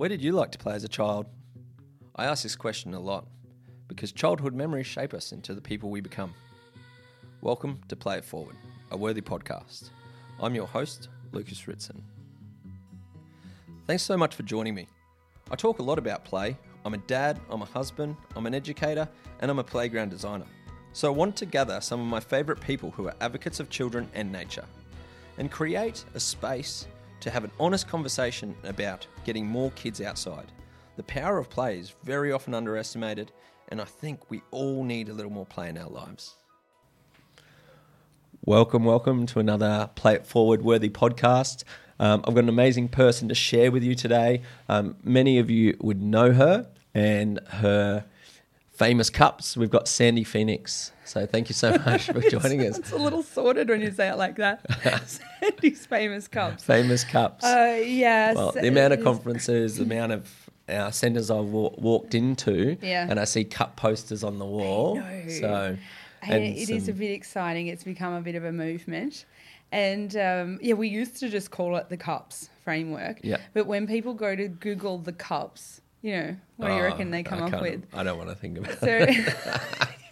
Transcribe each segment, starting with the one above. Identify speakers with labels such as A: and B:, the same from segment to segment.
A: Where did you like to play as a child? I ask this question a lot because childhood memories shape us into the people we become. Welcome to Play It Forward, a worthy podcast. I'm your host, Lucas Ritson. Thanks so much for joining me. I talk a lot about play. I'm a dad, I'm a husband, I'm an educator, and I'm a playground designer. So I want to gather some of my favourite people who are advocates of children and nature and create a space to have an honest conversation about getting more kids outside. The power of play is very often underestimated, and I think we all need a little more play in our lives. Welcome, welcome to another Play It Forward worthy podcast. Um, I've got an amazing person to share with you today. Um, many of you would know her and her famous cups. We've got Sandi Phoenix. So thank you so much for joining us.
B: It's a little sorted when you say it like that. Sandy's famous cups.
A: Famous cups.
B: Uh, yes.
A: Well, the amount of conferences, the amount of uh, centres I've wa- walked into,
B: Yeah.
A: and I see cup posters on the wall. So,
B: And it is a
A: some-
B: bit exciting. It's become a bit of a movement. And um, yeah, we used to just call it the cups framework.
A: Yeah.
B: But when people go to Google the cups, you know, what do you reckon they come up with?
A: I don't want to think about it.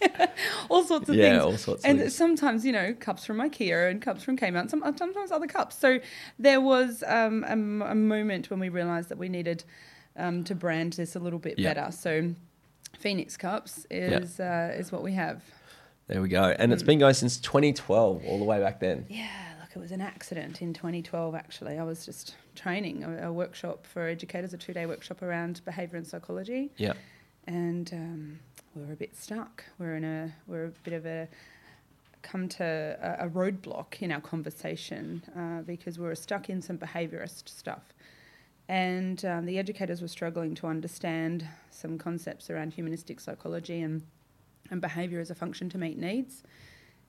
B: So all sorts of
A: Yeah,
B: things.
A: all sorts of
B: and
A: things.
B: sometimes, you know, cups from IKEA and cups from Kmart, some, sometimes other cups. So there was um, a, a moment when we realised that we needed um, to brand this a little bit
A: Yeah.
B: better. So Phoenix Cups is uh, is what we have.
A: There we go. And
B: Mm.
A: it's been going since 2012, all the way back then.
B: Yeah, look, it was an accident in 2012, actually. I was just training a, a workshop for educators, a two day workshop around behaviour and psychology.
A: Yeah.
B: and um, we were a bit stuck. We're in a we're a bit of a come to a, a roadblock in our conversation uh, because we were stuck in some behaviourist stuff, and um, the educators were struggling to understand some concepts around humanistic psychology and and behaviour as a function to meet needs.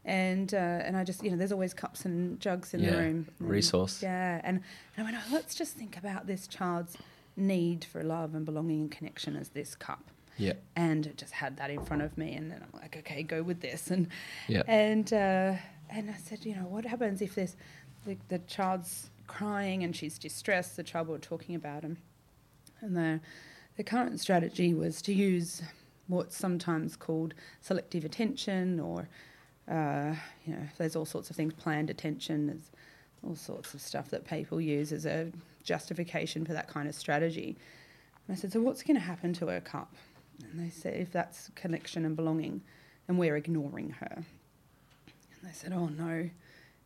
B: And uh, and I just you know there's always cups and jugs in
A: Yeah,
B: the room. And-
A: resource.
B: Yeah, and, and I went, oh, let's just think about this child's need for love and belonging and connection as this cup
A: Yeah.
B: and it just had that in front of me and then I'm like okay go with this and
A: Yeah.
B: and uh, and I said you know what happens if this the, the child's crying and she's distressed the child we were talking about and and the the current strategy was to use what's sometimes called selective attention or uh, you know there's all sorts of things planned attention there's all sorts of stuff that people use as a justification for that kind of strategy and I said, so what's going to happen to her cup? And they said, if that's connection and belonging, and we're ignoring her. And they said, oh no,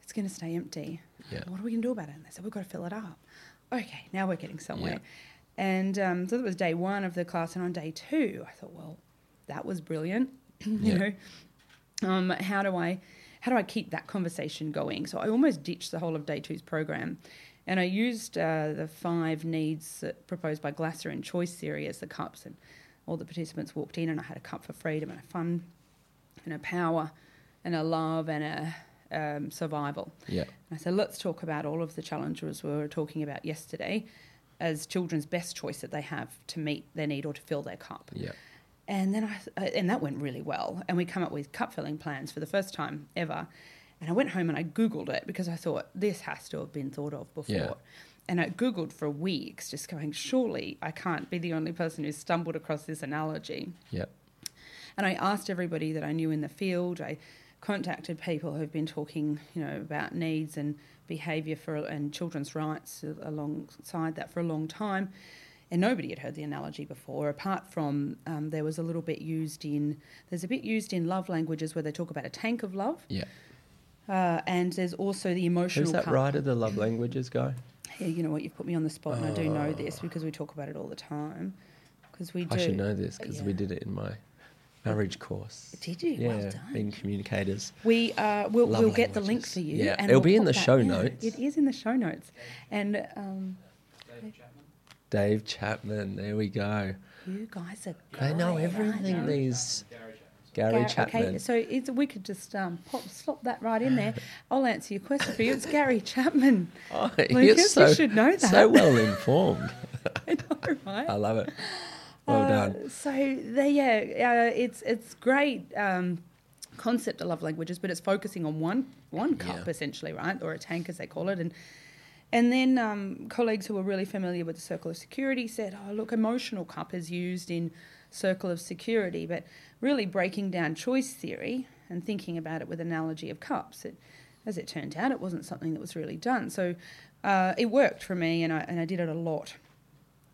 B: it's going to stay empty.
A: Yeah.
B: What are we going to do about it? And they said, we've got to fill it up. Okay, now we're getting somewhere.
A: Yeah.
B: And um, so that was day one of the class. And on day two, I thought, well, that was brilliant. you
A: Yeah.
B: know, um, how do I how do I keep that conversation going? So I almost ditched the whole of day two's program, and I used uh, the five needs proposed by Glasser and Choice theory as the cups, and all the participants walked in, and I had a cup for freedom and a fun, and a power, and a love and a um, survival.
A: Yeah.
B: And I said, let's talk about all of the challenges we were talking about yesterday as children's best choice that they have to meet their need or to fill their cup.
A: Yeah.
B: And then I, uh, and that went really well. And we come up with cup filling plans for the first time ever. And I went home and I Googled it because I thought this has to have been thought of before.
A: Yeah.
B: And I Googled for weeks, just going, surely I can't be the only person who's stumbled across this analogy.
A: Yeah.
B: And I asked everybody that I knew in the field. I contacted people who've been talking, you know, about needs and behaviour for and children's rights alongside that for a long time. And nobody had heard the analogy before, apart from um, there was a little bit used in, there's a bit used in love languages where they talk about a tank of love.
A: Yeah.
B: Uh, and there's also the emotional
A: Who's that
B: cup.
A: writer, the love languages guy?
B: Yeah, you know what, you've put me on the spot, and I do know this because we talk about it all the time. Because we do.
A: I should know this because we did it in my marriage course.
B: Did you?
A: Yeah,
B: Well done.
A: being communicators.
B: We uh, we'll, we'll get the link for you.
A: Yeah,
B: and
A: it'll
B: we'll
A: be in the show
B: yeah,
A: notes.
B: It is in the show notes, and um,
A: Dave Chapman. There we go.
B: you guys are.
A: They know everything.
B: aren't
A: These Gary
B: Gar-
A: Chapman.
B: Okay, so it's, we could just um, pop, slop that right in there. I'll answer your question for you. It's Gary Chapman.
A: Oh, you're
B: Lucas, you should know that.
A: So well informed.
B: I know, right?
A: I love it. Well
B: Uh,
A: done.
B: So there, yeah, uh, it's it's great um, concept of love languages, but it's focusing on one one cup
A: Yeah.
B: essentially, right, or a tank as they call it, and And then um, colleagues who were really familiar with the circle of security said, "Oh, look, emotional cup is used in circle of security, but really breaking down choice theory and thinking about it with analogy of cups. It, as it turned out, it wasn't something that was really done. So uh, it worked for me, and I and I did it a lot.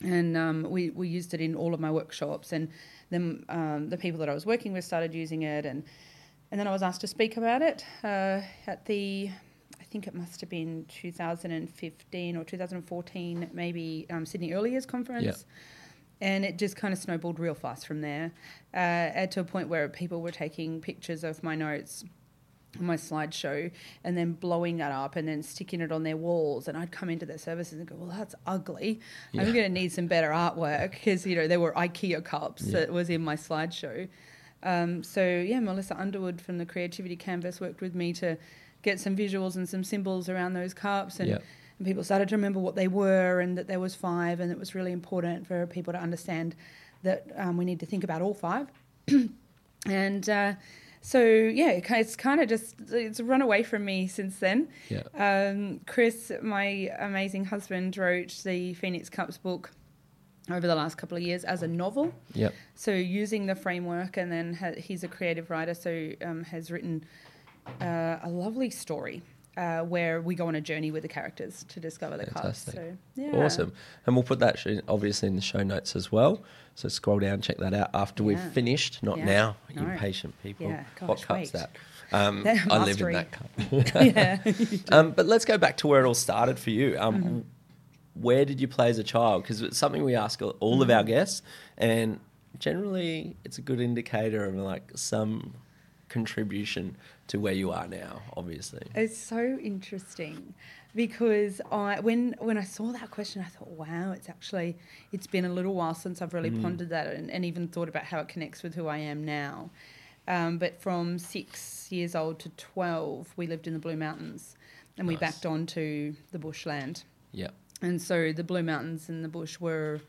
B: And um, we, we used it in all of my workshops, and then um, the people that I was working with started using it, and and then I was asked to speak about it uh, at the think it must have been 2015 or 2014, maybe um, Sydney Early Years Conference.
A: Yeah.
B: And it just kind of snowballed real fast from there, uh, to a point where people were taking pictures of my notes my slideshow and then blowing that up and then sticking it on their walls. And I'd come into their services and go, well, that's ugly.
A: Yeah.
B: I'm going to need some better artwork because, you know, there were IKEA cups
A: Yeah.
B: that was in my slideshow. Um, so, yeah, Melissa Underwood from the Creativity Canvas worked with me to get some visuals and some symbols around those cups. And,
A: Yeah.
B: and people started to remember what they were and that there was five. And it was really important for people to understand that um, we need to think about all five. and uh, so, yeah, it's kind of just, it's run away from me since then.
A: Yeah.
B: Um, Chris, my amazing husband, wrote the Phoenix Cups book over the last couple of years as a novel.
A: Yep.
B: So using the framework, and then ha- he's a creative writer, so um, has written uh, a lovely story uh, where we go on a journey with the characters to discover the
A: Fantastic.
B: cups. So yeah,
A: Awesome. And we'll put that sh- obviously in the show notes as well. So scroll down, check that out after we've finished, not
B: Yeah.
A: now.
B: No.
A: Impatient people.
B: Yeah,
A: what cup's
B: wait.
A: that? Um, I live in that cup.
B: yeah,
A: um, but let's go back to where it all started for you. Um,
B: Mm-hmm.
A: Where did you play as a child? Because it's something we ask all- all of our
B: Mm-hmm.
A: guests, and generally it's a good indicator of like some contribution to where you are now. Obviously,
B: It's so interesting because I when when I saw that question, I thought, wow, it's actually it's been a little while since I've really pondered that and, and even thought about how it connects with who I am now. Um, but from six years old to twelve, we lived in the Blue Mountains, and we
A: Nice.
B: backed onto the bushland.
A: yeah,
B: And so the Blue Mountains and the bush were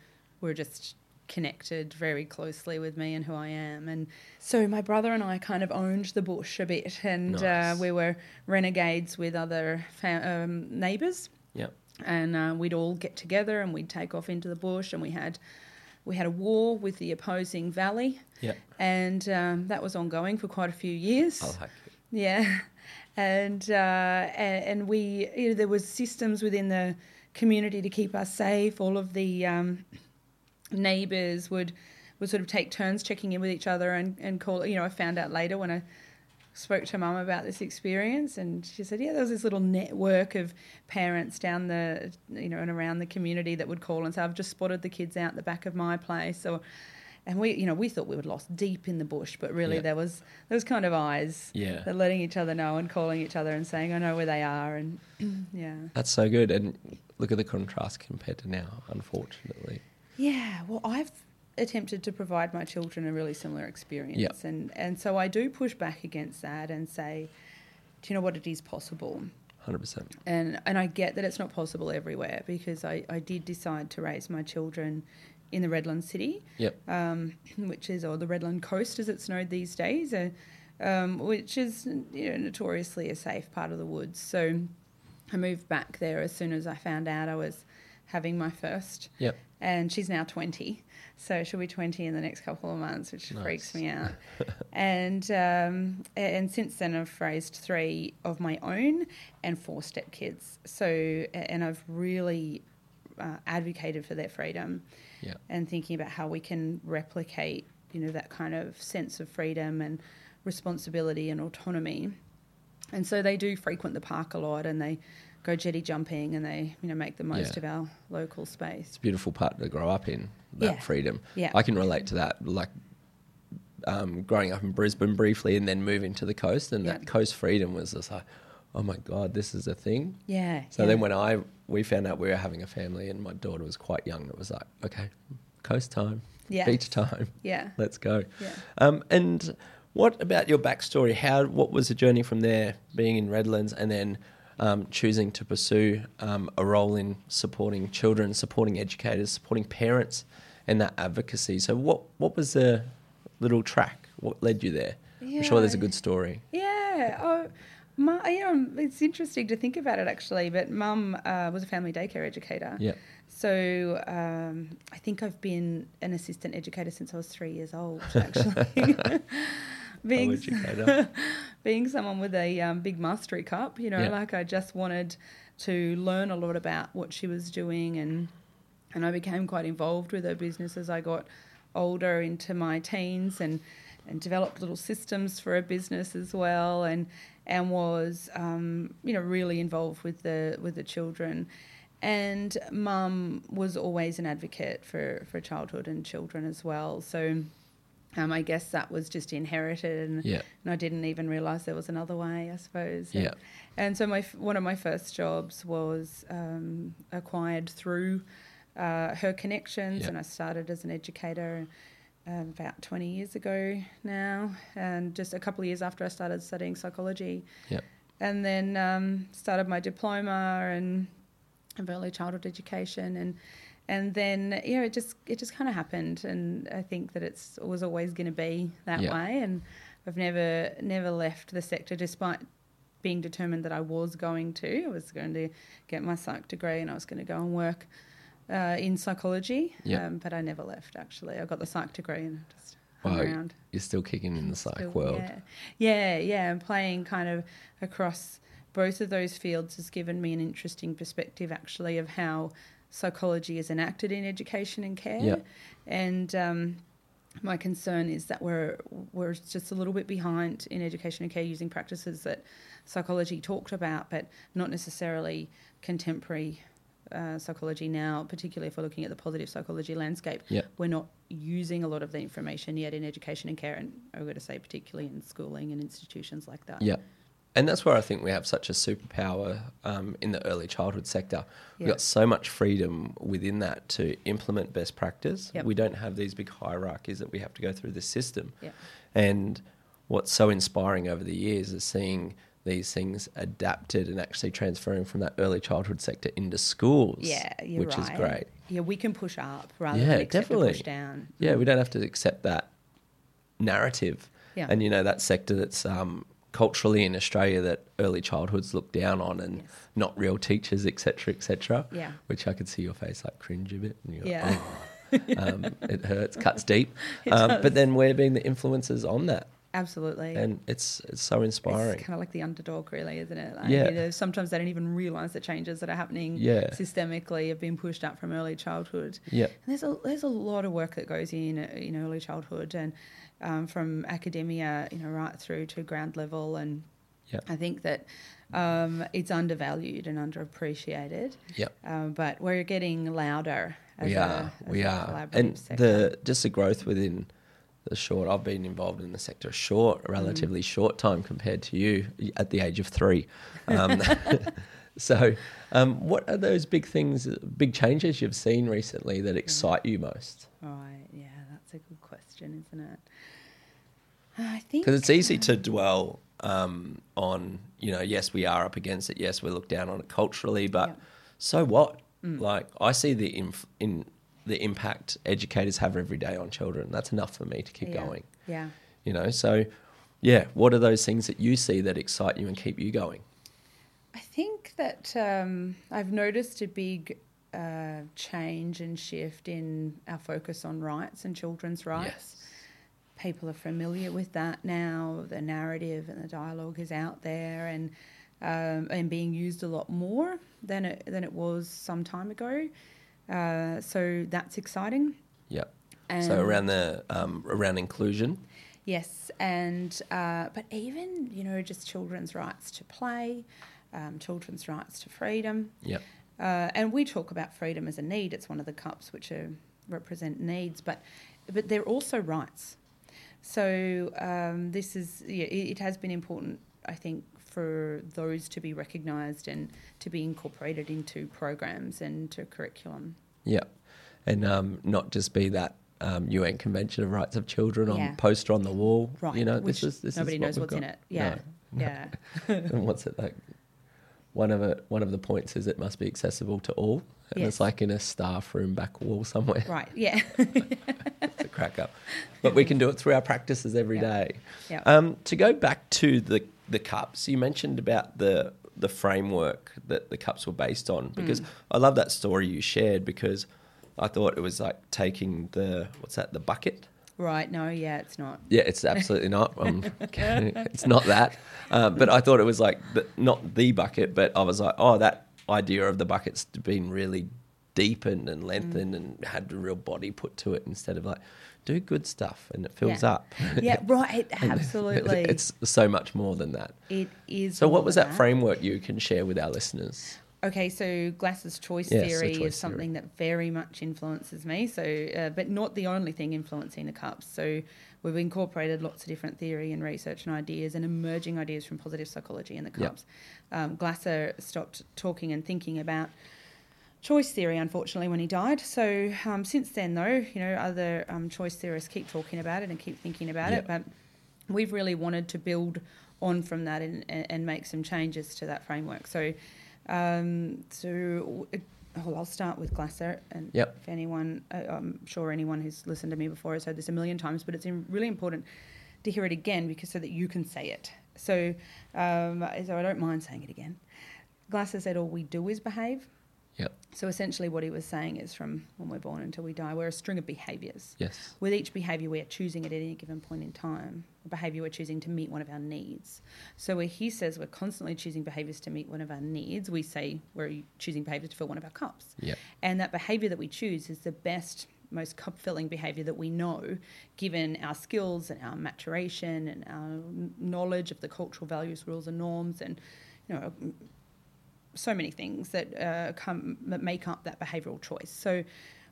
B: were just connected very closely with me and who I am. And so my brother and I kind of owned the bush a bit, and uh, we were renegades with other fa- um, neighbours.
A: yeah,
B: And uh, we'd all get together and we'd take off into the bush, and we had we had a war with the opposing valley,
A: yeah.
B: and um, that was ongoing for quite a few years.
A: I like it.
B: Yeah, and uh, and, and we you know, there was systems within the community to keep us safe. All of the um, neighbours would would sort of take turns checking in with each other and and call. You know, I found out later when I spoke to mum about this experience and she said yeah there was this little network of parents down the you know and around the community that would call and say i've just spotted the kids out the back of my place or and we you know we thought we were lost deep in the bush but really
A: Yeah.
B: there was there was kind of eyes
A: Yeah.
B: that letting each other know and calling each other and saying i know where they are and yeah
A: That's so good. And look at the contrast compared to now, unfortunately.
B: Yeah, well, I've attempted to provide my children a really similar experience,
A: Yep.
B: and and so I do push back against that and say, do you know what? It is possible,
A: 100%.
B: and and I get that it's not possible everywhere because I I did decide to raise my children in the Redland City,
A: Yep.
B: um, which is or the Redland Coast as it's known these days, uh, um, which is you know notoriously a safe part of the woods. So I moved back there as soon as I found out I was having my first
A: Yep.
B: And she's now 20 so she'll be 20 in the next couple of months which
A: Nice.
B: freaks me out and um, and since then i've raised three of my own and four stepkids so and i've really uh, advocated for their freedom
A: Yeah.
B: and thinking about how we can replicate you know that kind of sense of freedom and responsibility and autonomy and so they do frequent the park a lot and they go jetty jumping and they you know make the most
A: Yeah.
B: of our local space
A: It's a beautiful part to grow up in, that
B: Yeah.
A: freedom.
B: Yeah.
A: I can relate to that. Like, um, growing up in Brisbane briefly and then moving to the coast, and
B: Yeah.
A: that coast freedom was just like, oh my God, this is a thing.
B: yeah
A: So then when I we found out we were having a family and my daughter was quite young, it was like, okay, coast time,
B: Yeah.
A: beach time,
B: yeah
A: let's go.
B: yeah
A: Um, and what about your backstory? How what was the journey from there, being in Redlands, and then um, choosing to pursue um, a role in supporting children, supporting educators, supporting parents, and that advocacy? So what what was the little track? What led you there? I'm sure there's a good story.
B: Yeah. Oh, My, you know, it's interesting to think about it actually. But mum uh, was a family daycare educator.
A: Yeah.
B: So um, I think I've been an assistant educator since I was three years old. Actually, being being someone with a um, big mastery cup, you know,
A: Yeah.
B: like I just wanted to learn a lot about what she was doing, and and I became quite involved with her business as I got older into my teens, and and developed little systems for her business as well, and and was um, you know really involved with the with the children. And mum was always an advocate for, for childhood and children as well. So um, I guess that was just inherited, and,
A: Yeah.
B: and I didn't even realise there was another way, I suppose.
A: Yeah.
B: And so my one of my first jobs was um, acquired through uh, her connections,
A: Yeah.
B: and I started as an educator um, about 20 years ago now, and just a couple of years after I started studying psychology.
A: Yeah.
B: And then um, started my diploma and of early childhood education and and then know it just it just kind of happened and I think that it's was always going to be that
A: Yeah.
B: way and I've never never left the sector despite being determined that I was going to I was going to get my psych degree and I was going to go and work uh, in psychology
A: Yeah.
B: um, but I never left actually I got the psych degree and just hung
A: Wow,
B: around
A: You're still kicking in the psych
B: Still-
A: world.
B: Yeah, yeah, yeah. And playing kind of across both of those fields has given me an interesting perspective, actually, of how psychology is enacted in education and care.
A: Yeah.
B: And um, my concern is that we're we're just a little bit behind in education and care using practices that psychology talked about, but not necessarily contemporary. Uh, psychology now, particularly if we're looking at the positive psychology landscape,
A: Yeah.
B: we're not using a lot of the information yet in education and care, and I'm going to say particularly in schooling and institutions like that.
A: Yeah. And that's where I think we have such a superpower um, in the early childhood sector. We've got so much freedom within that to implement best practice.
B: Yep.
A: We don't have these big hierarchies that we have to go through the system.
B: Yeah.
A: And what's so inspiring over the years is seeing these things adapted and actually transferring from that early childhood sector into schools.
B: Yeah, you're
A: which
B: right.
A: is great.
B: Yeah, we can push up rather
A: Yeah,
B: than
A: definitely.
B: push down.
A: Yeah, we don't have to accept that narrative.
B: Yeah.
A: And you know that sector that's um, culturally in Australia that early childhoods look down on and
B: Yes.
A: not real teachers, etc., etc.
B: Yeah.
A: Which I could see your face like cringe a bit. And you go,
B: Yeah.
A: "Oh." um, it hurts, cuts deep. Um, but then we're being the influencers on that,
B: Absolutely.
A: and it's it's so inspiring.
B: It's kind of like the underdog, really, isn't it? Like,
A: Yeah.
B: You know, sometimes they don't even realise the changes that are happening
A: Yeah.
B: systemically have been pushed up from early childhood.
A: Yeah.
B: And there's a there's a lot of work that goes in uh, in early childhood and um, from academia, you know, right through to ground level, and
A: Yeah.
B: I think that um, it's undervalued and underappreciated.
A: Yeah.
B: Um, but we're getting louder. As
A: we are, we are, and
B: sector.
A: the just the growth within the short. I've been involved in the sector a short,
B: Mm.
A: relatively short time compared to you at the age of three. Um, so, um, what are those big things, big changes you've seen recently that excite you most?
B: Right, yeah, that's a good question, isn't it? I think
A: Because it's easy to dwell um, on, you know, yes, we are up against it. Yes, we look down on it culturally, but.
B: Mm.
A: so what? Like, I see the inf- in the impact educators have every day on children. That's enough for me to keep
B: yeah,
A: going.
B: Yeah.
A: You know, so yeah, what are those things that you see that excite you and keep you going?
B: I think that um, I've noticed a big uh, change and shift in our focus on rights and children's rights. People are familiar with that now. The narrative and the dialogue is out there and um, and being used a lot more than it than it was some time ago. Uh, so that's exciting.
A: Yeah.
B: And
A: so around the um, around inclusion.
B: Yes, and uh, but even you know just children's rights to play, um, children's rights to freedom,
A: Yeah.
B: uh, and we talk about freedom as a need. It's one of the cups which are, represent needs, but but they're also rights. So um, this is yeah, it, it has been important, I think, for those to be recognised and to be incorporated into programs and to curriculum.
A: Yeah. And um, not just be that um, UN Convention of Rights of Children on
B: Yeah.
A: poster on the wall.
B: Right,
A: You know,
B: which
A: this is this
B: nobody
A: is what
B: knows what's in it. Yeah,
A: No.
B: yeah.
A: and what's it like? One of it, one of the points is it must be accessible to all, and
B: Yes.
A: it's like in a staff room back wall somewhere.
B: Right. Yeah.
A: It's a crack up, but we can do it through our practices every
B: Yeah.
A: day.
B: yeah.
A: Um, to go back to the the cups, you mentioned about the the framework that the cups were based on because I love that story you shared because I thought it was like taking the what's that the bucket.
B: Right? No, yeah, it's not.
A: Yeah, it's absolutely not. Um, it's not that. Uh, but I thought it was like the, not the bucket, but I was like, oh, that idea of the bucket's been really deepened and lengthened and had a real body put to it instead of like do good stuff and it fills
B: Yeah.
A: up.
B: Yeah, right. Absolutely.
A: It's so much more than that.
B: it is.
A: So, what was
B: than
A: that framework you can share with our listeners?
B: Okay, so Glasser's choice
A: Yeah, so
B: theory
A: choice
B: is something
A: theory.
B: that very much influences me. So, uh, but not the only thing influencing the cups. So, we've incorporated lots of different theory and research and ideas and emerging ideas from positive psychology in the
A: Yep.
B: cups. Um, Glasser stopped talking and thinking about choice theory, unfortunately, when he died. So, um, since then, though, you know, other um, choice theorists keep talking about it and keep thinking about
A: Yeah.
B: it. But we've really wanted to build on from that and, and and make some changes to that framework. So, um, so oh, I'll start with Glasser. And
A: Yep.
B: if anyone, uh, I'm sure anyone who's listened to me before has heard this a million times, but it's really important to hear it again because so that you can say it. So, um, so I don't mind saying it again. Glasser said, "All we do is behave." So essentially, what he was saying is, from when we're born until we die, we're a string of behaviours.
A: Yes.
B: With each behaviour, we are choosing at any given point in time a behaviour we're choosing to meet one of our needs. So where he says we're constantly choosing behaviours to meet one of our needs, we say we're choosing behaviours to fill one of our cups.
A: Yep.
B: And that behaviour that we choose is the best, most cup filling behaviour that we know, given our skills and our maturation and our knowledge of the cultural values, rules, and norms, and you know, so many things that uh, come that make up that behavioural choice. So,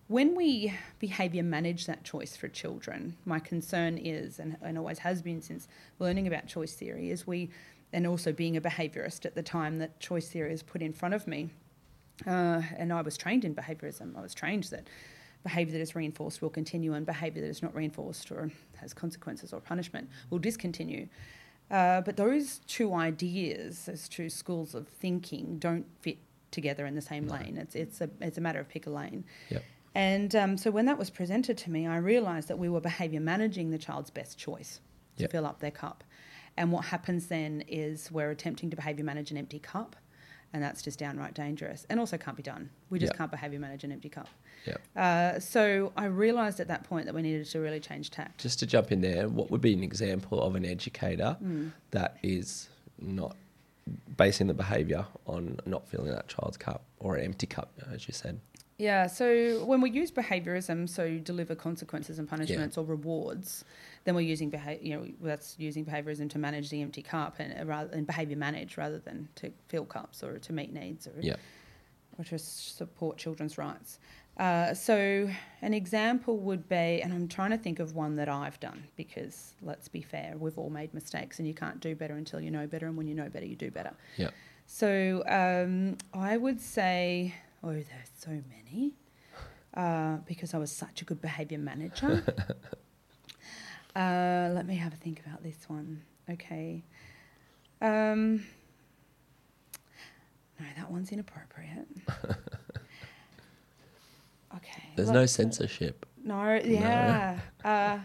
B: when we behaviour manage that choice for children, my concern is, and, and always has been since learning about choice theory, is we, and also being a behaviourist at the time that choice theory is put in front of me, uh, and I was trained in behaviourism. I was trained that behaviour that is reinforced will continue, and behaviour that is not reinforced or has consequences or punishment will discontinue. Uh, but those two ideas, those two schools of thinking, don't fit together in the same
A: No.
B: lane. It's it's a it's a matter of pick a lane.
A: Yep.
B: And um, so when that was presented to me, I realised that we were behaviour managing the child's best choice to
A: Yep.
B: fill up their cup. And what happens then is we're attempting to behaviour manage an empty cup, and that's just downright dangerous and also can't be done. We just
A: Yep.
B: can't behaviour manage an empty cup.
A: Yep.
B: Uh, so I realised at that point that we needed to really change tack.
A: Just to jump in there, what would be an example of an educator
B: Mm.
A: that is not basing the behaviour on not filling that child's cup or an empty cup, as you said?
B: Yeah, so when we use behaviorism, so deliver consequences and punishments or rewards, then we're using behavior. You know, that's using behaviorism to manage the empty cup and uh, rather and behavior manage rather than to fill cups or to meet needs or
A: Yeah.
B: or to support children's rights. Uh, so an example would be, and I'm trying to think of one that I've done because let's be fair, we've all made mistakes, and you can't do better until you know better, and when you know better, you do better.
A: Yeah.
B: So um, I would say, oh, there's so many, uh, because I was such a good behaviour manager. uh, let me have a think about this one. Okay. Um, no, that one's inappropriate. Okay.
A: There's
B: let-
A: no censorship.
B: No, yeah. Uh,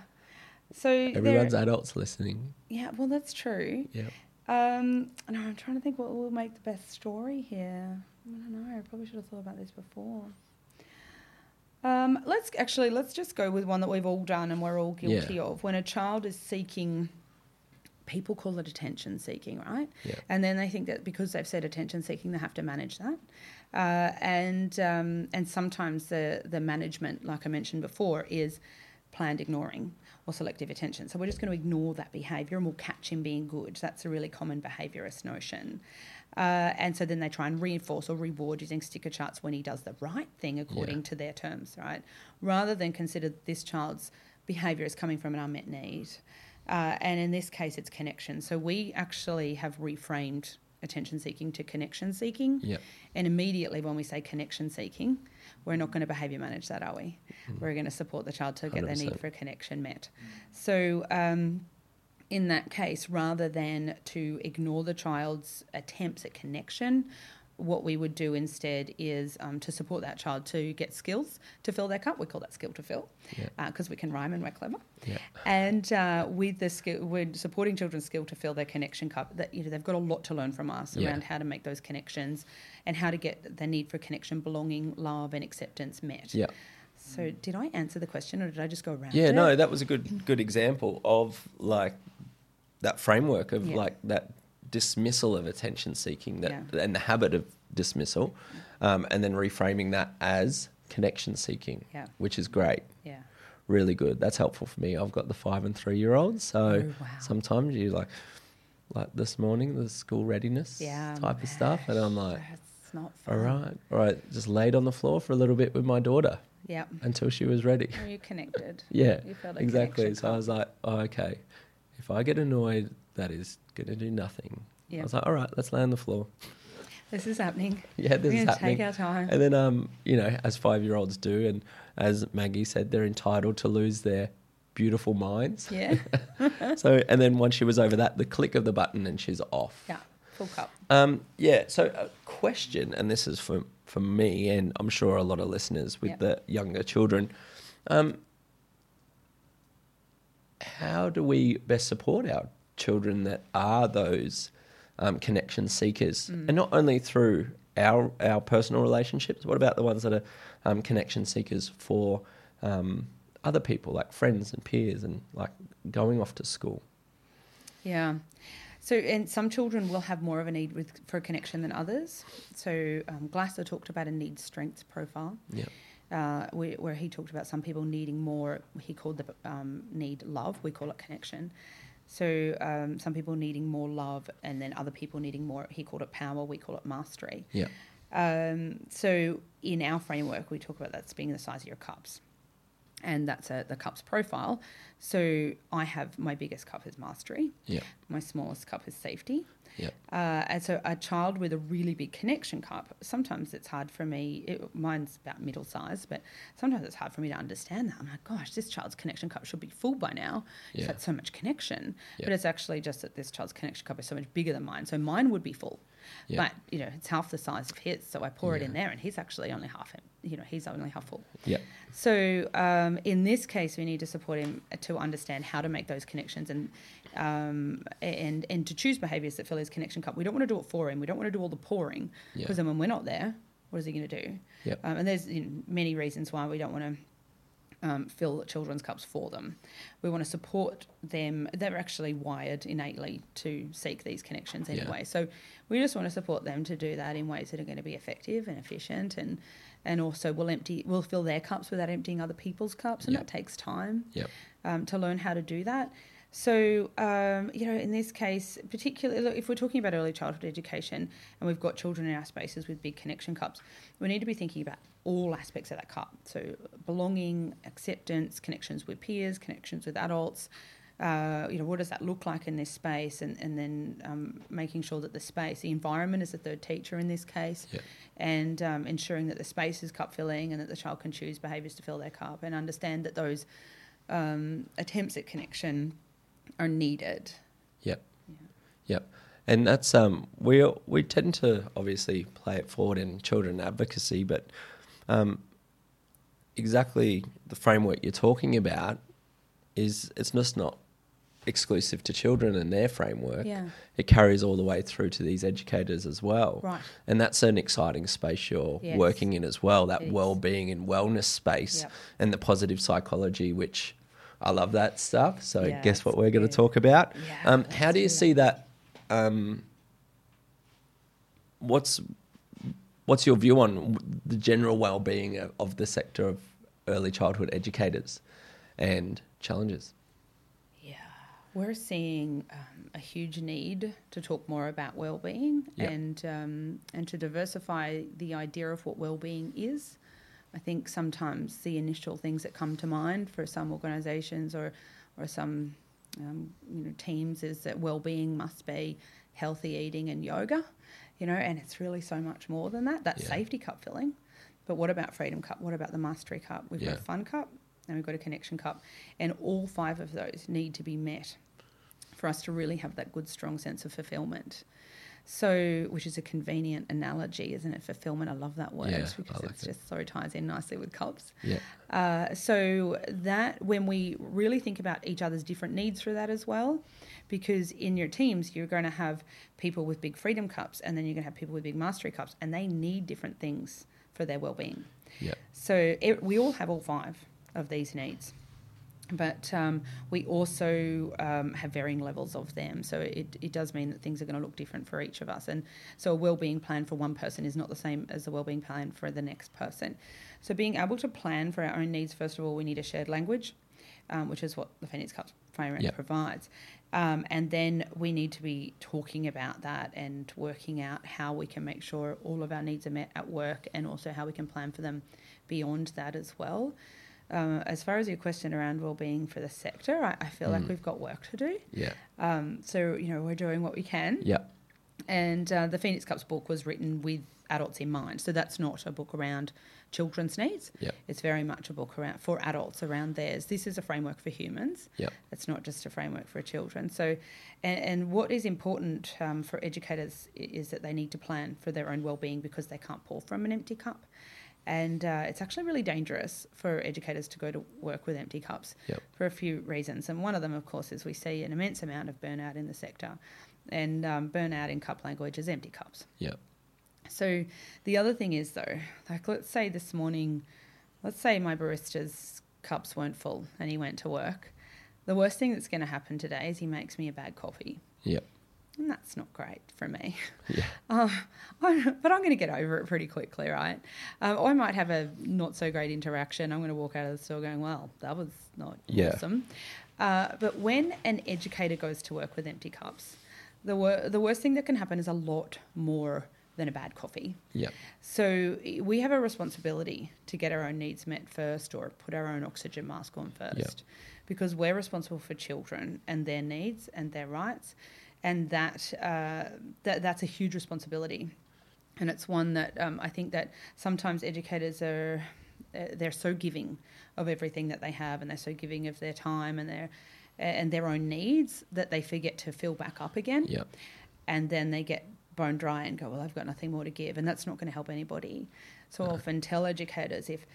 B: so there-
A: Everyone's adults listening.
B: yeah, well, that's true.
A: Yeah.
B: Um, no, I'm trying to think what will make the best story here. I don't know. I probably should have thought about this before. Um, let's actually let's just go with one that we've all done and we're all guilty
A: Yeah.
B: of. When a child is seeking, people call it attention seeking, right?
A: Yeah.
B: And then they think that because they've said attention seeking, they have to manage that. Uh, and um, and sometimes the the management, like I mentioned before, is planned ignoring or selective attention. So we're just going to ignore that behaviour and we'll catch him being good. That's a really common behaviourist notion. Uh, and so then they try and reinforce or reward using sticker charts when he does the right thing according
A: Yeah.
B: to their terms, right? Rather than consider this child's behaviour as coming from an unmet need. Uh, and in this case, it's connection. So we actually have reframed attention seeking to connection seeking.
A: Yeah.
B: And immediately when we say connection seeking, we're not going to behaviour manage that, are we? We're going to support the child to get their need
A: 100%.
B: for connection met. So um, in that case, rather than to ignore the child's attempts at connection, what we would do instead is um, to support that child to get skills to fill their cup. We call that skill to fill
A: Yeah.
B: because we can rhyme and we're clever.
A: Yeah.
B: And uh, with the skill, we're supporting children's skill to fill their connection cup. That you know they've got a lot to learn from us
A: Yeah.
B: around how to make those connections and how to get their need for connection, belonging, love, and acceptance met.
A: Yeah.
B: So did I answer the question or did I just go around?
A: Yeah,
B: it?
A: no, that was a good good example of like that framework of like that dismissal of attention seeking that
B: Yeah.
A: and the habit of dismissal, um, and then reframing that as connection seeking,
B: Yeah.
A: which is great,
B: Yeah.
A: really good. That's helpful for me. I've got the five and three year olds, so
B: Oh, wow.
A: sometimes you like like this morning the school readiness
B: Yeah.
A: type of stuff, and I'm like, all right, all right, just laid on the floor for a little bit with my daughter
B: Yeah.
A: until she was ready.
B: You connected?
A: Yeah,
B: You
A: exactly. So I was like, oh, okay. If I get annoyed, that is going to do nothing.
B: Yeah.
A: I was like, all right, let's lay on the floor.
B: This is happening.
A: Yeah, this
B: We're
A: is happening.
B: take our time.
A: And then, um, you know, as five-year-olds do, and as Maggie said, they're entitled to lose their beautiful minds.
B: Yeah.
A: so, and then once she was over that, the click of the button, and she's off.
B: yeah. Full cup.
A: Um, yeah. So, a question, and this is for for me, and I'm sure a lot of listeners with
B: Yep.
A: the younger children. Um, how do we best support our children that are those um, connection seekers,
B: Mm.
A: and not only through our our personal relationships? What about the ones that are um, connection seekers for um, other people, like friends and peers, and like going off to school?
B: Yeah. So, and some children will have more of a need with for a connection than others. So, um, Glasser talked about a need strengths profile,
A: Yeah.
B: uh, where, where he talked about some people needing more. He called the um, need love. We call it connection. So, um, some people needing more love, and then other people needing more. He called it power. We call it mastery.
A: Yeah.
B: Um, so in our framework, we talk about that being the size of your cups, and that's a, the cups profile. So I have my biggest cup is mastery,
A: Yeah.
B: my smallest cup is safety,
A: Yeah.
B: uh, and so a child with a really big connection cup, sometimes it's hard for me. It, mine's about middle size, but sometimes it's hard for me to understand that. I'm like, gosh, this child's connection cup should be full by now.
A: Yeah.
B: It's had so much connection,
A: Yeah.
B: but it's actually just that this child's connection cup is so much bigger than mine. So mine would be full,
A: Yeah.
B: but you know it's half the size of his. So I pour it in there, and he's actually only half. You know, he's only half full.
A: Yeah.
B: So um, in this case, we need to support him to understand how to make those connections and um, and and to choose behaviours that fill his connection cup. We don't want to do it for him. We don't want to do all the pouring
A: Yeah.
B: because then when we're not there, what is he going to do?
A: Yep.
B: Um, and there's you know, many reasons why we don't want to. Um, fill children's cups for them. We want to support them. They're actually wired innately to seek these connections
A: Yeah.
B: anyway. So we just want to support them to do that in ways that are going to be effective and efficient, and and also we'll empty, we'll fill their cups without emptying other people's cups, and
A: Yeah.
B: that takes time
A: Yep.
B: um, to learn how to do that. So, um, you know, in this case, particularly look, if we're talking about early childhood education and we've got children in our spaces with big connection cups, we need to be thinking about all aspects of that cup. So, belonging, acceptance, connections with peers, connections with adults. Uh, you know, what does that look like in this space? And, and then um, making sure that the space, the environment is the third teacher in this case,
A: Yeah.
B: and um, ensuring that the space is cup filling and that the child can choose behaviours to fill their cup and understand that those um, attempts at connection are needed.
A: Yep.
B: Yeah.
A: Yep. And that's um we we tend to obviously play it forward in children advocacy, but um, exactly the framework you're talking about is it's just not exclusive to children and their framework.
B: Yeah.
A: It carries all the way through to these educators as well.
B: Right.
A: And that's an exciting space you're
B: Yes.
A: working in as well, that well-being and wellness space
B: Yep.
A: and the positive psychology which I love that stuff. So
B: Yeah,
A: guess what we're going to talk about?
B: Yeah,
A: um, how do you see that um, what's what's your view on the general well-being of, of the sector of early childhood educators and challenges?
B: Yeah. We're seeing um, a huge need to talk more about well-being
A: Yeah.
B: and um, and to diversify the idea of what well-being is. I think sometimes the initial things that come to mind for some organisations or or some um, you know teams is that well-being must be healthy eating and yoga, you know, and it's really so much more than that. That's
A: Yeah.
B: safety cup filling, but what about freedom cup? What about the mastery cup? We've
A: Yeah.
B: got a fun cup and we've got a connection cup, and all five of those need to be met for us to really have that good, strong sense of fulfillment. So, which is a convenient analogy, isn't it? Fulfillment. I love that word
A: Yeah,
B: because
A: like
B: it's
A: it.
B: just so ties in nicely with cups.
A: Yeah.
B: Uh, so that when we really think about each other's different needs for that as well, because in your teams you're going to have people with big freedom cups, and then you're going to have people with big mastery cups, and they need different things for their well-being.
A: Yeah.
B: So it, we all have all five of these needs, but um, we also um, have varying levels of them. So it, it does mean that things are going to look different for each of us. And so a well-being plan for one person is not the same as a well-being plan for the next person. So being able to plan for our own needs, first of all, we need a shared language, um, which is what the Phoenix Cup framework
A: Yep.
B: provides. Um, and then we need to be talking about that and working out how we can make sure all of our needs are met at work and also how we can plan for them beyond that as well. Um, as far as your question around well-being for the sector, I, I feel like
A: Mm.
B: we've got work to do.
A: Yeah.
B: Um, so you know we're doing what we can,
A: Yeah.
B: and uh, the Phoenix Cups book was written with adults in mind. So that's not a book around children's needs.
A: Yep.
B: It's very much a book around for adults around theirs. This is a framework for humans.
A: Yep.
B: It's not just a framework for children. So, and, and what is important um, for educators is that they need to plan for their own well-being because they can't pour from an empty cup. And uh, it's actually really dangerous for educators to go to work with empty cups
A: Yep.
B: for a few reasons. And one of them, of course, is we see an immense amount of burnout in the sector. And um, burnout in cup language is empty cups.
A: Yep.
B: So the other thing is though, like let's say this morning, let's say my barista's cups weren't full and he went to work. The worst thing that's going to happen today is he makes me a bad coffee.
A: Yep.
B: And that's not great for me.
A: Yeah.
B: Uh, I, but I'm going to get over it pretty quickly, right? Um, I might have a not so great interaction. I'm going to walk out of the store going, well, that was not
A: Yeah.
B: awesome. Uh, but when an educator goes to work with empty cups, the, wor- the worst thing that can happen is a lot more than a bad coffee.
A: Yep.
B: So we have a responsibility to get our own needs met first or put our own oxygen mask on first
A: Yep.
B: because we're responsible for children and their needs and their rights. And that, uh, that that's a huge responsibility. And it's one that um, I think that sometimes educators are uh, they're so giving of everything that they have and they're so giving of their time and their and their own needs that they forget to fill back up again
A: Yep.
B: and then they get bone dry and go, well, I've got nothing more to give, and that's not going to help anybody. So I often tell educators if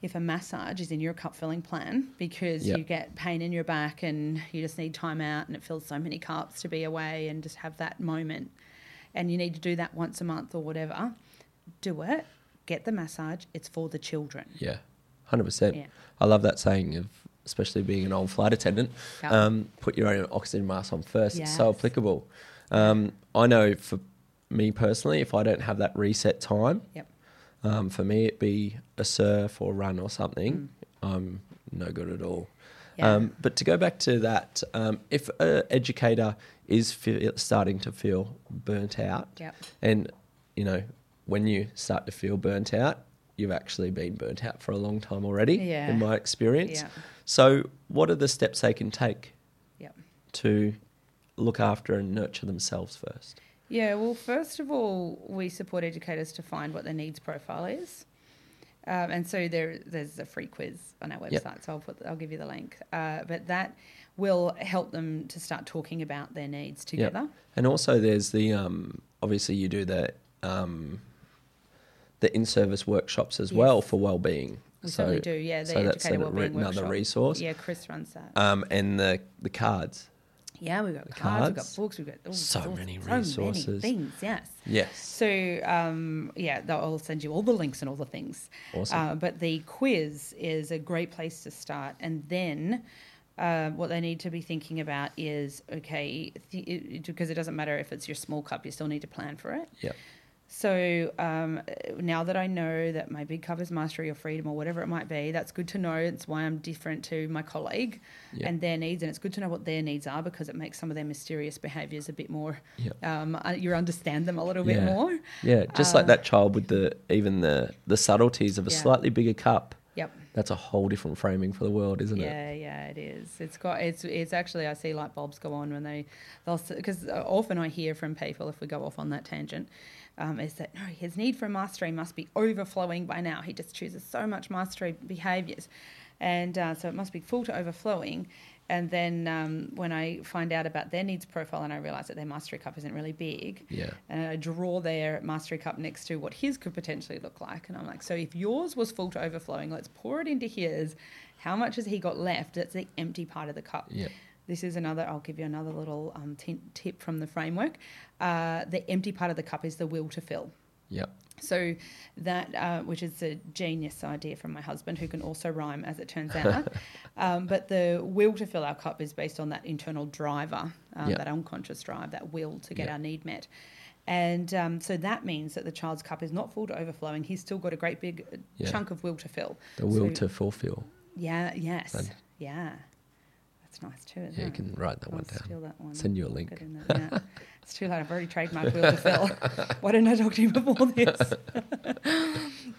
B: if a massage is in your cup filling plan because
A: Yep.
B: you get pain in your back and you just need time out and it fills so many cups to be away and just have that moment, and you need to do that once a month or whatever, do it. Get the massage. It's for the children.
A: Yeah. Hundred percent.
B: Yeah.
A: I love that saying of especially being an old flight attendant.
B: Yep.
A: Um, put your own oxygen mask on first. It's so applicable. Um, I know for me personally, if I don't have that reset time,
B: Yep.
A: Um, for me it'd be a surf or run or something,
B: Mm.
A: I'm no good at all.
B: Yeah.
A: Um, but to go back to that, um, if an educator is starting to feel burnt out,
B: Yep.
A: and you know when you start to feel burnt out, you've actually been burnt out for a long time already.
B: Yeah.
A: In my experience,
B: Yeah.
A: so what are the steps they can take
B: Yep.
A: to look after and nurture themselves first?
B: Yeah, well, first of all, we support educators to find what their needs profile is. Um, and so there, there's a free quiz on our website,
A: Yep.
B: so I'll, put, I'll give you the link. Uh, but that will help them to start talking about their needs
A: Yep.
B: together.
A: And also, there's the um, obviously you do the um, the in-service workshops as well for well-being.
B: We certainly do, yeah. The
A: so that's another
B: workshop.
A: resource.
B: Yeah, Chris runs that.
A: Um, and the the cards.
B: Yeah, we've got cards, we've got
A: cards.
B: books, we've got all
A: So many
B: so many things. Yes.
A: Yes.
B: So um, yeah, I'll send you all the links and all the things.
A: Awesome.
B: Uh, but the quiz is a great place to start, and then. Uh, what they need to be thinking about is okay, th- it, because it doesn't matter if it's your small cup, you still need to plan for it.
A: Yep.
B: So um, now that I know that my big cup is mastery or freedom or whatever it might be, that's good to know. It's why I'm different to my colleague
A: Yeah.
B: and their needs, and it's good to know what their needs are because it makes some of their mysterious behaviours a bit more.
A: Yep.
B: Um, uh, you understand them a little bit more.
A: Yeah, just like that child with the even the the subtleties of a
B: Uh, Yeah.
A: slightly bigger cup.
B: Yep.
A: That's a whole different framing for the world, isn't it?
B: Yeah, yeah, it is. It's got it's it's actually I see light bulbs go on when they they'll because often I hear from people if we go off on that tangent. Um, is that no, his need for mastery must be overflowing by now. He just chooses so much mastery behaviours, and uh, so it must be full to overflowing. And then um, when I find out about their needs profile and I realise that their mastery cup isn't really big,
A: Yeah.
B: and I draw their mastery cup next to what his could potentially look like. And I'm like, so if yours was full to overflowing, let's pour it into his. How much has he got left? That's the empty part of the cup.
A: Yeah.
B: This is another, I'll give you another little um, t- tip from the framework. Uh, the empty part of the cup is the will to fill.
A: Yeah.
B: So that, uh, which is a genius idea from my husband, who can also rhyme, as it turns out. um, but the will to fill our cup is based on that internal driver, um,
A: Yeah.
B: that unconscious drive, that will to get
A: Yeah.
B: our need met. And um, so that means that the child's cup is not full to overflowing. He's still got a great big uh,
A: Yeah.
B: chunk of will to fill.
A: The will
B: So-
A: to fulfill.
B: Yeah. Yes.
A: Fun.
B: Yeah. That's nice too. Isn't
A: Yeah, you
B: it?
A: can write that
B: I'll
A: one down.
B: steal that one.
A: Send you a link.
B: it in there, yeah. it's too late. I've already trademarked Will to Fill. Why didn't I talk to you before this?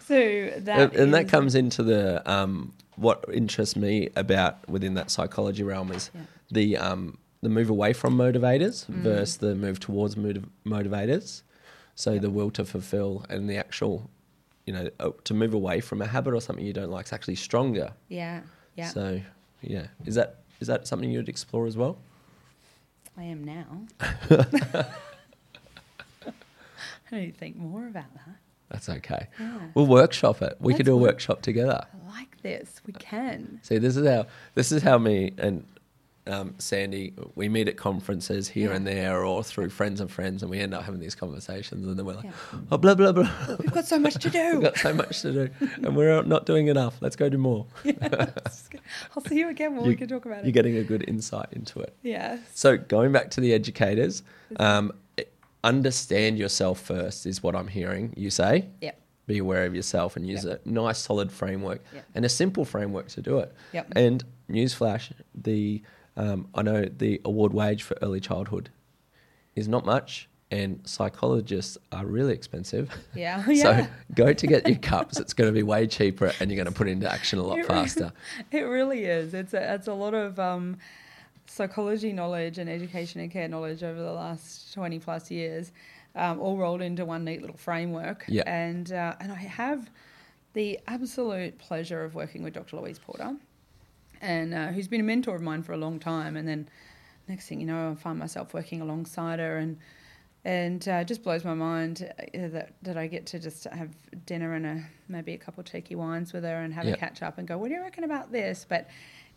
B: so that
A: and, and that comes into the um, what interests me about within that psychology realm is
B: Yeah.
A: the um, the move away from motivators
B: Mm.
A: versus the move towards motiv- motivators. So
B: Yep.
A: the will to fulfill and the actual, you know, uh, to move away from a habit or something you don't like is actually stronger.
B: Yeah, yeah.
A: So yeah, is that is that something you'd explore as well?
B: I am now. I need to think more about that.
A: That's okay.
B: Yeah.
A: We'll workshop it. We could do a
B: work-
A: workshop together.
B: I like this. We can.
A: See, this is how this is how me and um, Sandi we meet at conferences here
B: Yeah.
A: and there, or through friends and friends, and we end up having these conversations, and then we're like,
B: Yeah.
A: oh, blah blah blah.
B: We've got so much to do.
A: We've got so much to do, and we're not doing enough. Let's go do more.
B: I'll see you again when
A: You-
B: we can talk about it.
A: You're getting a good insight into it.
B: Yeah.
A: So going back to the educators, um, understand yourself first is what I'm hearing you say.
B: Yep.
A: Be aware of yourself and use
B: Yep.
A: a nice solid framework
B: Yep.
A: and a simple framework to do it.
B: Yep.
A: And newsflash, the um, I know the award wage for early childhood is not much, and psychologists are really expensive.
B: Yeah.
A: So
B: yeah.
A: go to get your cups. It's going to be way cheaper, and you're going to put into action a lot
B: It
A: faster.
B: It really is. It's a, it's a lot of um, psychology knowledge and education and care knowledge over the last 20 plus years, um, all rolled into one neat little framework.
A: Yeah.
B: And, uh, and I have the absolute pleasure of working with Dr. Louise Porter, and uh, who's been a mentor of mine for a long time. And then next thing you know, I find myself working alongside her and and uh, it just blows my mind uh, that, that I get to just have dinner and a, maybe a couple of cheeky wines with her and have
A: Yeah.
B: a catch up and go, what do you reckon about this? But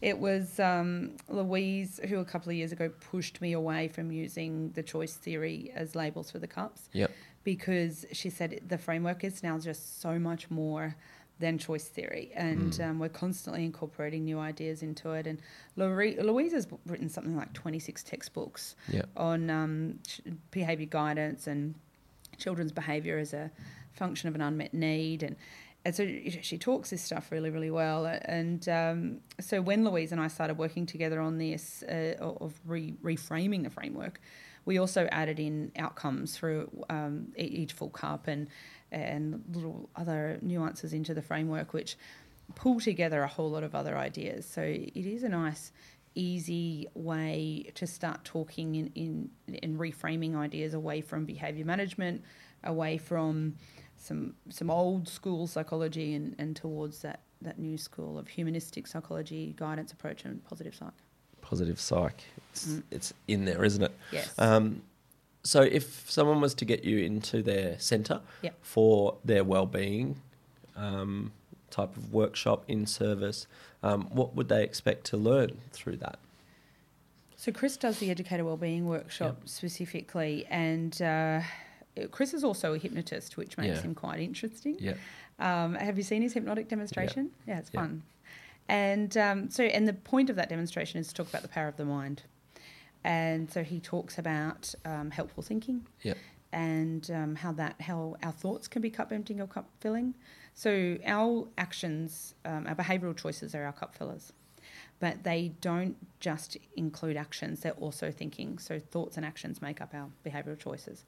B: it was um, Louise who a couple of years ago pushed me away from using the choice theory as labels for the cups
A: Yep.
B: because she said the framework is now just so much more than choice theory, and
A: Mm.
B: um, we're constantly incorporating new ideas into it. And Louise, Louise has written something like 26 textbooks
A: Yep.
B: on um, ch- behaviour guidance and children's behaviour as a function of an unmet need. And, and so she talks this stuff really, really well. And um, so when Louise and I started working together on this uh, of re- reframing the framework, we also added in outcomes for um, each full cup and and little other nuances into the framework, which pull together a whole lot of other ideas. So it is a nice, easy way to start talking in, in, in reframing ideas away from behaviour management, away from some some old school psychology and, and towards that, that new school of humanistic psychology, guidance approach and positive psych.
A: Positive psych. It's,
B: Mm.
A: it's in there, isn't it?
B: Yes.
A: Um, so if someone was to get you into their centre
B: Yep.
A: for their well-being um, type of workshop in service, um, what would they expect to learn through that?
B: So Chris does the educator wellbeing workshop specifically, and uh, Chris is also a hypnotist, which makes
A: Yeah.
B: him quite interesting.
A: Yeah.
B: Um, have you seen his hypnotic demonstration? Yeah, it's fun. And um, so, and the point of that demonstration is to talk about the power of the mind. And so he talks about um, helpful thinking
A: Yep.
B: and um, how that how our thoughts can be cup emptying or cup filling. So our actions, um, our behavioural choices are our cup fillers, but they don't just include actions; they're also thinking. So thoughts and actions make up our behavioural choices.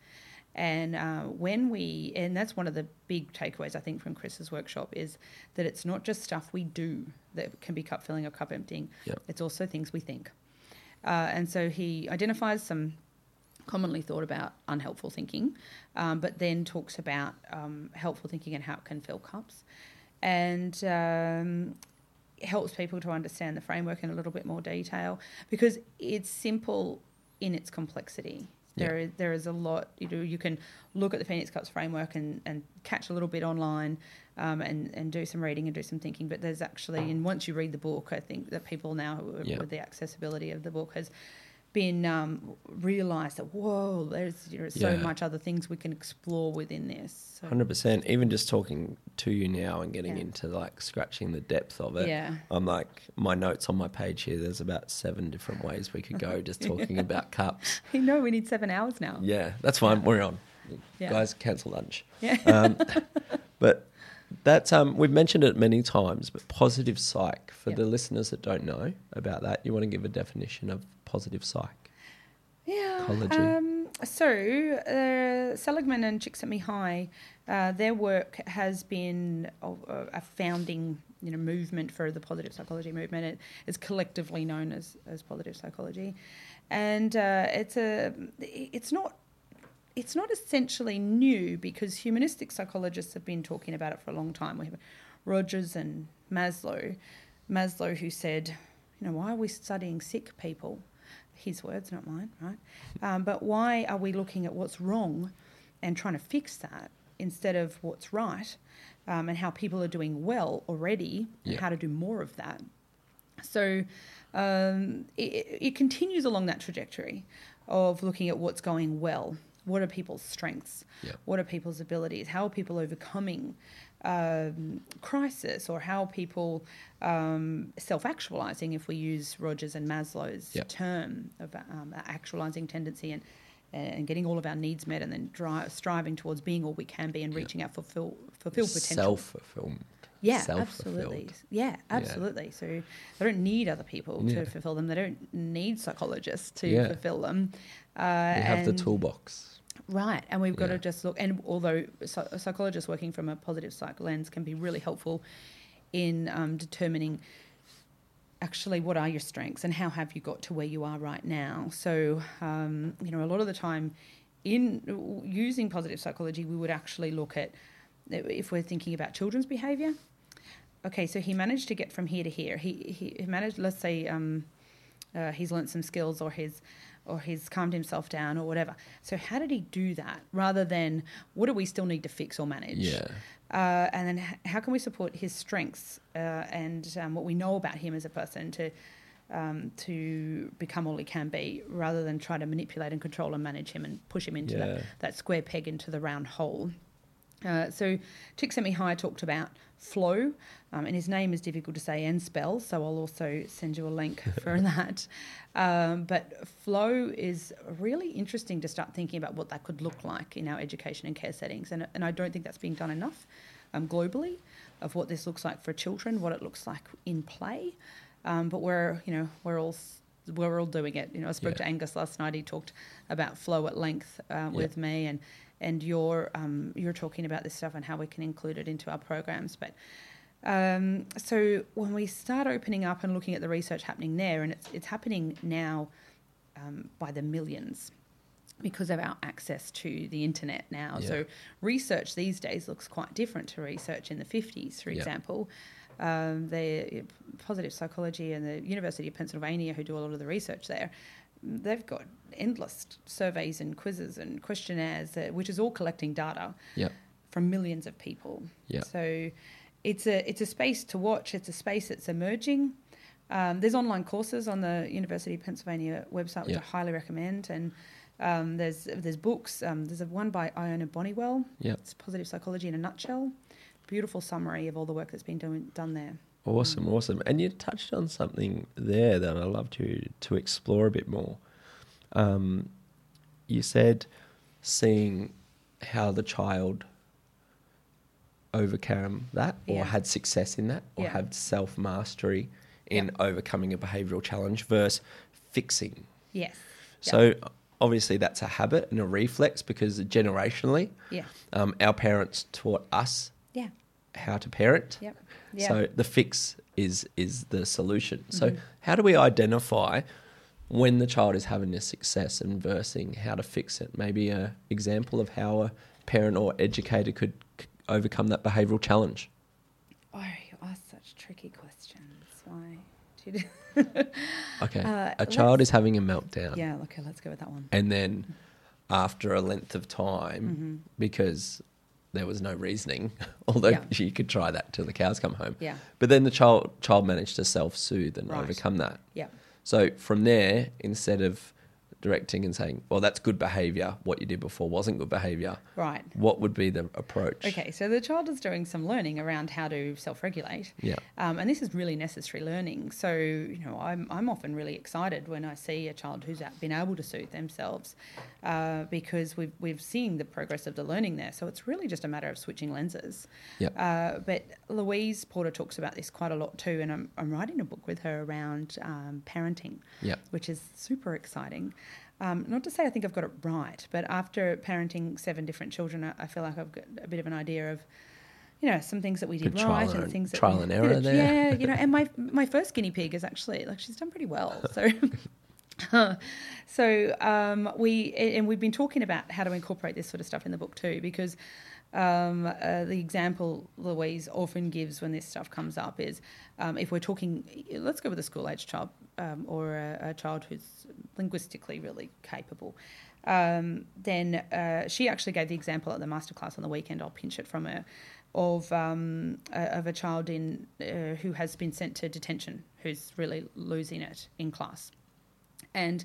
B: And uh, when we, and that's one of the big takeaways I think from Chris's workshop is that it's not just stuff we do that can be cup filling or cup emptying.
A: Yep.
B: It's also things we think. Uh, and so he identifies some commonly thought about unhelpful thinking, um, but then talks about um, helpful thinking and how it can fill cups. And um, helps people to understand the framework in a little bit more detail because it's simple in its complexity.
A: Yeah.
B: There is, there is a lot you do. You can look at the Phoenix Cups framework and, and catch a little bit online um, and, and do some reading and do some thinking. But there's actually, and once you read the book, I think that people now,
A: Yeah.
B: with the accessibility of the book, has been um, realised that, whoa, there's you know, so
A: Yeah.
B: much other things we can explore within this. So,
A: Hundred percent. Even just talking to you now and getting
B: Yeah.
A: into like scratching the depth of it.
B: Yeah.
A: I'm like my notes on my page here. There's about seven different ways we could go just talking about cups.
B: you know, we need seven hours now.
A: Yeah, that's fine. We're on.
B: Yeah.
A: Guys, cancel lunch.
B: Yeah.
A: Um, but that's um, we've mentioned it many times. But positive psych for
B: Yeah.
A: the listeners that don't know about that, you want to give a definition of positive psych.
B: Yeah. Um, so, uh, Seligman and Csikszentmihalyi, uh, their work has been a, a founding, you know, movement for the positive psychology movement. It is collectively known as, as positive psychology, and uh, it's a it's not it's not essentially new because humanistic psychologists have been talking about it for a long time. We have Rogers and Maslow. Maslow, who said, you know, why are we studying sick people? His words, not mine, right? Um, but why are we looking at what's wrong and trying to fix that instead of what's right um, and how people are doing well already and how to do more of that? So um, it, it continues along that trajectory of looking at what's going well. What are people's strengths?
A: Yeah.
B: What are people's abilities? How are people overcoming um, crisis? Or how are people um, self actualizing, if we use Rogers and Maslow's
A: Yeah.
B: term of um, actualizing tendency and, and getting all of our needs met and then dri- striving towards being all we can be and
A: Yeah.
B: reaching our fulfill, fulfilled potential?
A: Self fulfillment.
B: Yeah, absolutely. Yeah, absolutely. So they don't need other people
A: Yeah.
B: to fulfill them. They don't need psychologists to
A: Yeah.
B: fulfill them. Uh,
A: We have the toolbox.
B: Right, and we've got
A: Yeah.
B: to just look. And although psy- psychologists working from a positive psych lens can be really helpful in um, determining actually what are your strengths and how have you got to where you are right now. So, um, you know, a lot of the time in using positive psychology, we would actually look at if we're thinking about children's behaviour. Okay, so he managed to get from here to here. He he managed, let's say, um, uh, he's learnt some skills or he's or he's calmed himself down or whatever. So how did he do that? Rather than what do we still need to fix or manage?
A: Yeah.
B: Uh, and then how can we support his strengths uh, and um, what we know about him as a person to um, to become all he can be, rather than try to manipulate and control and manage him and push him into
A: Yeah.
B: that, that square peg into the round hole. Uh, so Csikszentmihalyi talked about flow, um, and his name is difficult to say and spell, so I'll also send you a link for that. Um, but flow is really interesting to start thinking about what that could look like in our education and care settings, and, and I don't think that's being done enough um, globally of what this looks like for children, what it looks like in play. Um, but we're you know we're all we're all doing it. You know, I spoke
A: Yeah.
B: to Angus last night. He talked about flow at length uh, with me, and and you're um, you're talking about this stuff and how we can include it into our programs. But um, so when we start opening up and looking at the research happening there, and it's it's happening now um, by the millions because of our access to the internet now.
A: Yeah.
B: So research these days looks quite different to research in the 50s, for
A: Yeah.
B: example. Um, the positive psychology and the University of Pennsylvania, who do a lot of the research there, they've got endless surveys and quizzes and questionnaires, that, which is all collecting data
A: Yeah.
B: from millions of people.
A: Yeah.
B: So it's a it's a space to watch. It's a space that's emerging. Um, there's online courses on the University of Pennsylvania website, which
A: Yeah.
B: I highly recommend, and um, there's there's books. Um, there's a one by Ilona Boniwell.
A: Yeah.
B: It's positive psychology in a nutshell. Beautiful summary of all the work that's been doing, done there.
A: Awesome, awesome. And you touched on something there that I'd love to to explore a bit more. Um, you said seeing how the child overcame that or
B: Yeah.
A: had success in that or
B: Yeah.
A: had self mastery in overcoming a behavioral challenge versus fixing.
B: Yes.
A: So obviously that's a habit and a reflex because generationally
B: Yeah.
A: um, our parents taught us. How to parent.
B: Yep. Yeah.
A: So the fix is is the solution. So
B: Mhm.
A: how do we identify when the child is having a success and versing how to fix it? Maybe a example of how a parent or educator could c- overcome that behavioural challenge.
B: Oh, you ask such tricky questions. Why? Do you do-
A: Okay.
B: Uh,
A: a child is having a meltdown.
B: yeah. Okay. Let's go with that one.
A: And then after a length of time,
B: Mm-hmm.
A: because there was no reasoning, although
B: Yeah.
A: you could try that till the cows come home.
B: Yeah.
A: But then the child child managed to self soothe and
B: Right.
A: overcome that.
B: Yeah.
A: So from there, instead of directing and saying, "Well, that's good behaviour. What you did before wasn't good behaviour,"
B: Right.
A: what would be the approach?
B: Okay, so the child is doing some learning around how to self-regulate,
A: Yeah.
B: um, and this is really necessary learning. So you know, I'm I'm often really excited when I see a child who's been able to soothe themselves, uh, because we've we've seen the progress of the learning there. So it's really just a matter of switching lenses.
A: Yeah.
B: Uh, but Louise Porter talks about this quite a lot too, and I'm I'm writing a book with her around um, parenting
A: Yeah.
B: which is super exciting. Um, not to say I think I've got it right, but after parenting seven different children, I, I feel like I've got a bit of an idea of, you know, some things that we did
A: trial
B: right
A: and-
B: and things that
A: trial
B: we-
A: and error there.
B: Yeah, you know, and my my first guinea pig is actually like she's done pretty well. So. so um, we and we've been talking about how to incorporate this sort of stuff in the book too, because um, uh, the example Louise often gives when this stuff comes up is um, if we're talking, let's go with a school age child um, or a, a child who's linguistically really capable. Um, then uh, she actually gave the example at the masterclass on the weekend. I'll pinch it from her of um, uh, of a child in uh, who has been sent to detention, who's really losing it in class, and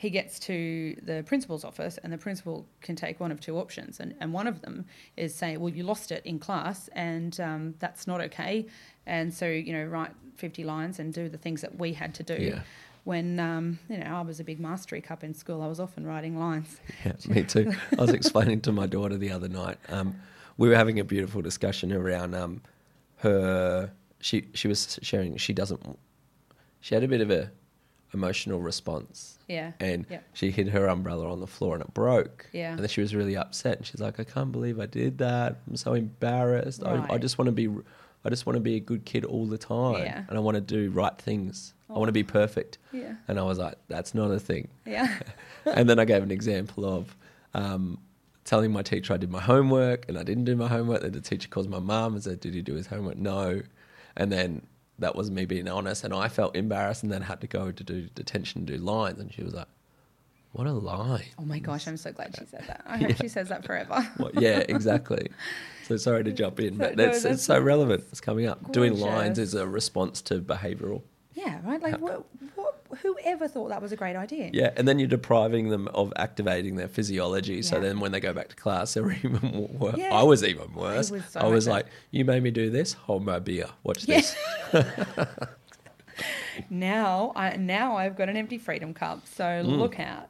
B: he gets to the principal's office, and the principal can take one of two options, and, and one of them is say, well, you lost it in class, and um, that's not okay, and so you know write fifty lines and do the things that we had to do.
A: Yeah.
B: When um, you know I was a big mastery cup in school, I was often writing lines.
A: Yeah, me too. I was explaining to my daughter the other night. Um, we were having a beautiful discussion around um, her. She she was sharing. She doesn't. She had a bit of a emotional response,
B: Yeah.
A: and
B: Yeah.
A: she hid her umbrella on the floor and it broke.
B: Yeah.
A: And then she was really upset. And she's like, "I can't believe I did that. I'm so embarrassed. I, I just want to be." I just want to be a good kid all the time,
B: Yeah.
A: and I want to do right things. I want
B: Oh.
A: to be perfect.
B: Yeah.
A: And I was like, "That's not a thing."
B: Yeah.
A: and then I gave an example of um, telling my teacher I did my homework and I didn't do my homework. Then the teacher calls my mom and said, "Did he do his homework?" No. And then that was me being honest, and I felt embarrassed, and then had to go to do detention, and do lines, and she was like, "What a lie!"
B: Oh my gosh, I'm so glad she said that. I hope she says that forever.
A: What, yeah, exactly. So sorry to jump in,
B: So-
A: but
B: no,
A: that's,
B: that's-
A: it's so relevant. It's coming up. Doing lines is a response to behavioural.
B: Yeah, right. Like, what, what, whoever thought that was a great idea?
A: Yeah, and then you're depriving them of activating their physiology. So then when they go back to class, they're even worse.
B: Yeah.
A: I was even worse.
B: was so
A: I was like, "You made me do this. Hold my beer. Watch
B: Yeah.
A: this."
B: Now, I now I've got an empty freedom cup, so look out.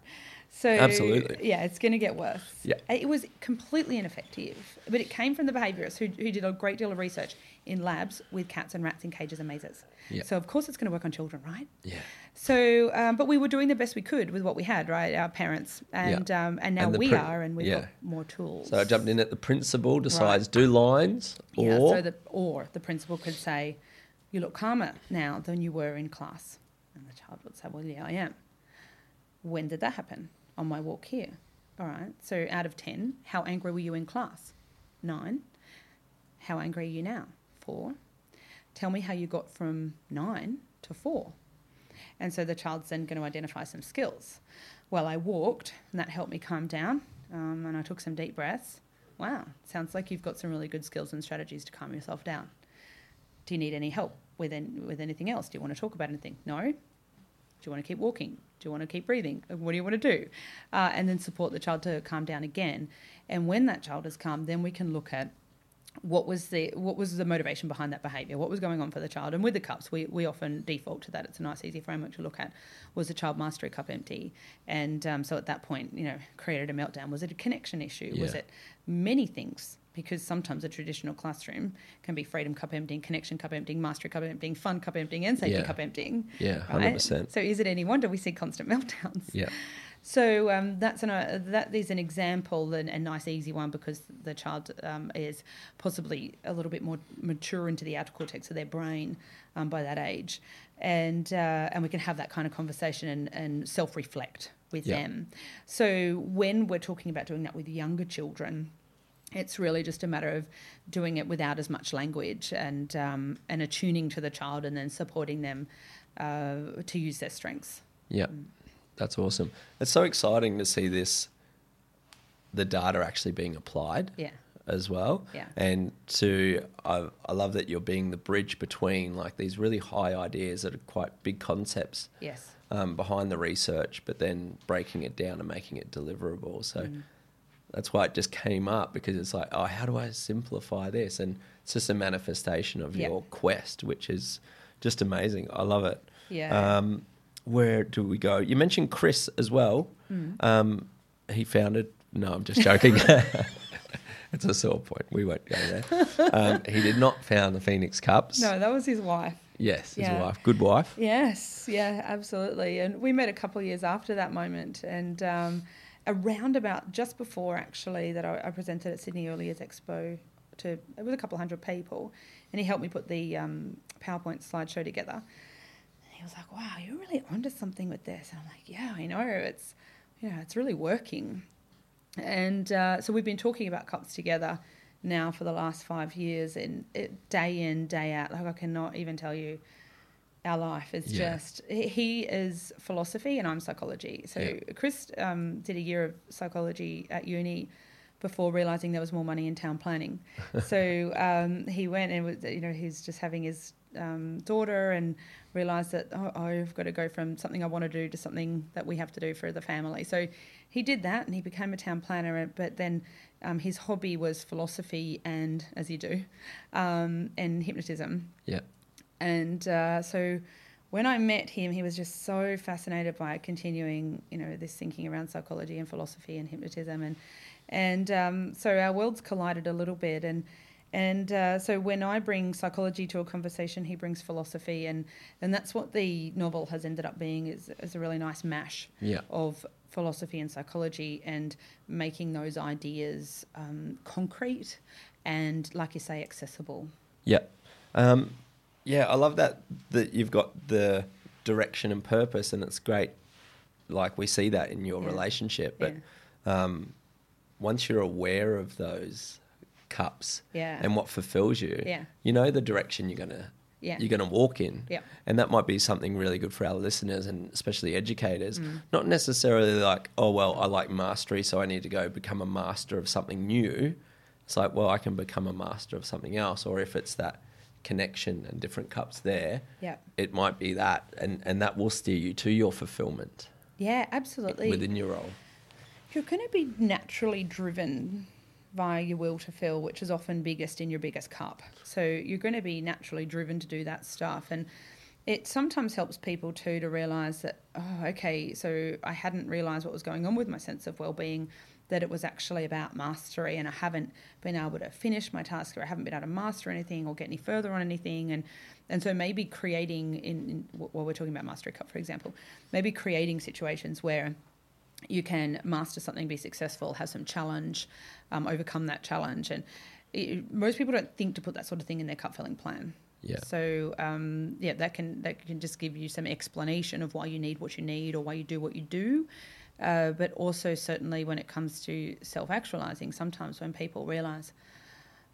B: So
A: Mm. Absolutely.
B: yeah, it's going to get worse.
A: Yeah.
B: it was completely ineffective, but it came from the behaviourists who, who did a great deal of research in labs with cats and rats in cages and mazes.
A: Yeah.
B: So of course it's going to work on children, right?
A: Yeah.
B: So, um, but we were doing the best we could with what we had, right? Our parents, and um, and now
A: And
B: we are, and we've
A: yeah.
B: got more tools.
A: So I jumped in at the principal decides do lines or
B: Yeah, so the, or the principal could say, You look calmer now than you were in class. And the child would say, Well, yeah, I am. When did that happen? On my walk here. All right. So out of 10, how angry were you in class? Nine. How angry are you now? Four. Tell me how you got from nine to four. And so the child's then going to identify some skills. Well, I walked, and that helped me calm down, um, and I took some deep breaths. Wow, sounds like you've got some really good skills and strategies to calm yourself down. Do you need any help with, with anything else? Do you want to talk about anything? No? Do you want to keep walking? Do you want to keep breathing? Uh, What do you want to do? Uh, and then support the child to calm down again. And when that child is calm, then we can look at what was the what was the motivation behind that behaviour? What was going on for the child? And with the cups, we, we often default to that. It's a nice, easy framework to look at. Was the child mastery cup empty? And um, so at that point, you know, created a meltdown. Was it a connection issue? Was it many things? Because sometimes a traditional classroom can be freedom cup emptying, connection cup emptying, mastery cup emptying, fun cup emptying, and safety
A: Yeah.
B: cup emptying.
A: Yeah,
B: right?
A: 100%.
B: So is it any wonder we see constant meltdowns?
A: yeah.
B: So um, that's an, uh, that is an example and a nice easy one because the child um, is possibly a little bit more mature into the outer cortex of their brain um, by that age, and uh, and we can have that kind of conversation and, and self reflect with
A: Yeah.
B: them. So when we're talking about doing that with younger children. It's really just a matter of doing it without as much language and um, and attuning to the child and then supporting them uh, to use their strengths.
A: Yeah, that's awesome. It's so exciting to see this, the data actually being applied
B: Yeah.
A: as well.
B: Yeah.
A: And to, I, I love that you're being the bridge between like these really high ideas that are quite big concepts
B: Yes.
A: um, behind the research, but then breaking it down and making it deliverable. So
B: Mm.
A: that's why it just came up because it's like, oh, how do I simplify this? And it's just a manifestation of your quest, which is just amazing. I love it.
B: Yeah.
A: Um, where do we go? You mentioned Chris as well.
B: Mm.
A: Um, he founded. No, I'm just joking. it's a sore point. We won't go there. Um, he did not found the Phoenix Cups.
B: no, that was his wife.
A: Yes, his
B: Yeah.
A: wife. Good wife.
B: Yes, yeah, absolutely. And we met a couple of years after that moment, and um, around about just before actually that I, I presented at Sydney Early Years Expo to it was a couple hundred people, and he helped me put the um, PowerPoint slideshow together. He was like, "Wow, you're really onto something with this," and I'm like, "Yeah, I know. It's you know, it's really working." And uh, so we've been talking about cups together now for the last five years, and it, day in, day out. Like I cannot even tell you, our life is
A: Yeah.
B: just. he- He is philosophy, and I'm psychology. So
A: Yeah.
B: Chris um, did a year of psychology at uni before realizing there was more money in town planning. so um, he went and was, you know he's just having his um, daughter and realized that oh, I've got to go from something I want to do to something that we have to do for the family. So he did that and he became a town planner. But then um, his hobby was philosophy and, as you do, um, and hypnotism.
A: Yeah.
B: And uh, so when I met him, he was just so fascinated by continuing, you know, this thinking around psychology and philosophy and hypnotism, and and um, so our worlds collided a little bit, and and uh, so when I bring psychology to a conversation, he brings philosophy, and and that's what the novel has ended up being is, is a really nice mash
A: Yeah.
B: of philosophy and psychology, and making those ideas um, concrete and, like you say, accessible.
A: Yeah. Um, yeah, I love that that you've got the direction and purpose, and it's great. Like we see that in your
B: Yeah.
A: relationship, but um, once you're aware of those cups
B: Yeah.
A: and what fulfills you,
B: Yeah.
A: you know the direction you're gonna
B: Yeah.
A: you're gonna walk in,
B: Yeah.
A: and that might be something really good for our listeners and especially educators.
B: Mm.
A: Not necessarily like, oh well, I like mastery, so I need to go become a master of something new. It's like, well, I can become a master of something else, or if it's that connection and different cups there,
B: Yeah.
A: it might be that, and and that will steer you to your fulfillment
B: Yeah, absolutely.
A: within your role.
B: You're going to be naturally driven via your will to fill, which is often biggest in your biggest cup. So you're going to be naturally driven to do that stuff. And it sometimes helps people too to realize that, oh, okay, so I hadn't realized what was going on with my sense of well being, that it was actually about mastery, and I haven't been able to finish my task, or I haven't been able to master anything or get any further on anything. And and so maybe creating in, in while we're talking about mastery cup, for example, maybe creating situations where you can master something, be successful, have some challenge, um, overcome that challenge. And it, most people don't think to put that sort of thing in their cup filling plan.
A: Yeah.
B: So um, yeah, that can that can just give you some explanation of why you need what you need or why you do what you do. Uh, but also certainly when it comes to self actualizing, sometimes when people realize,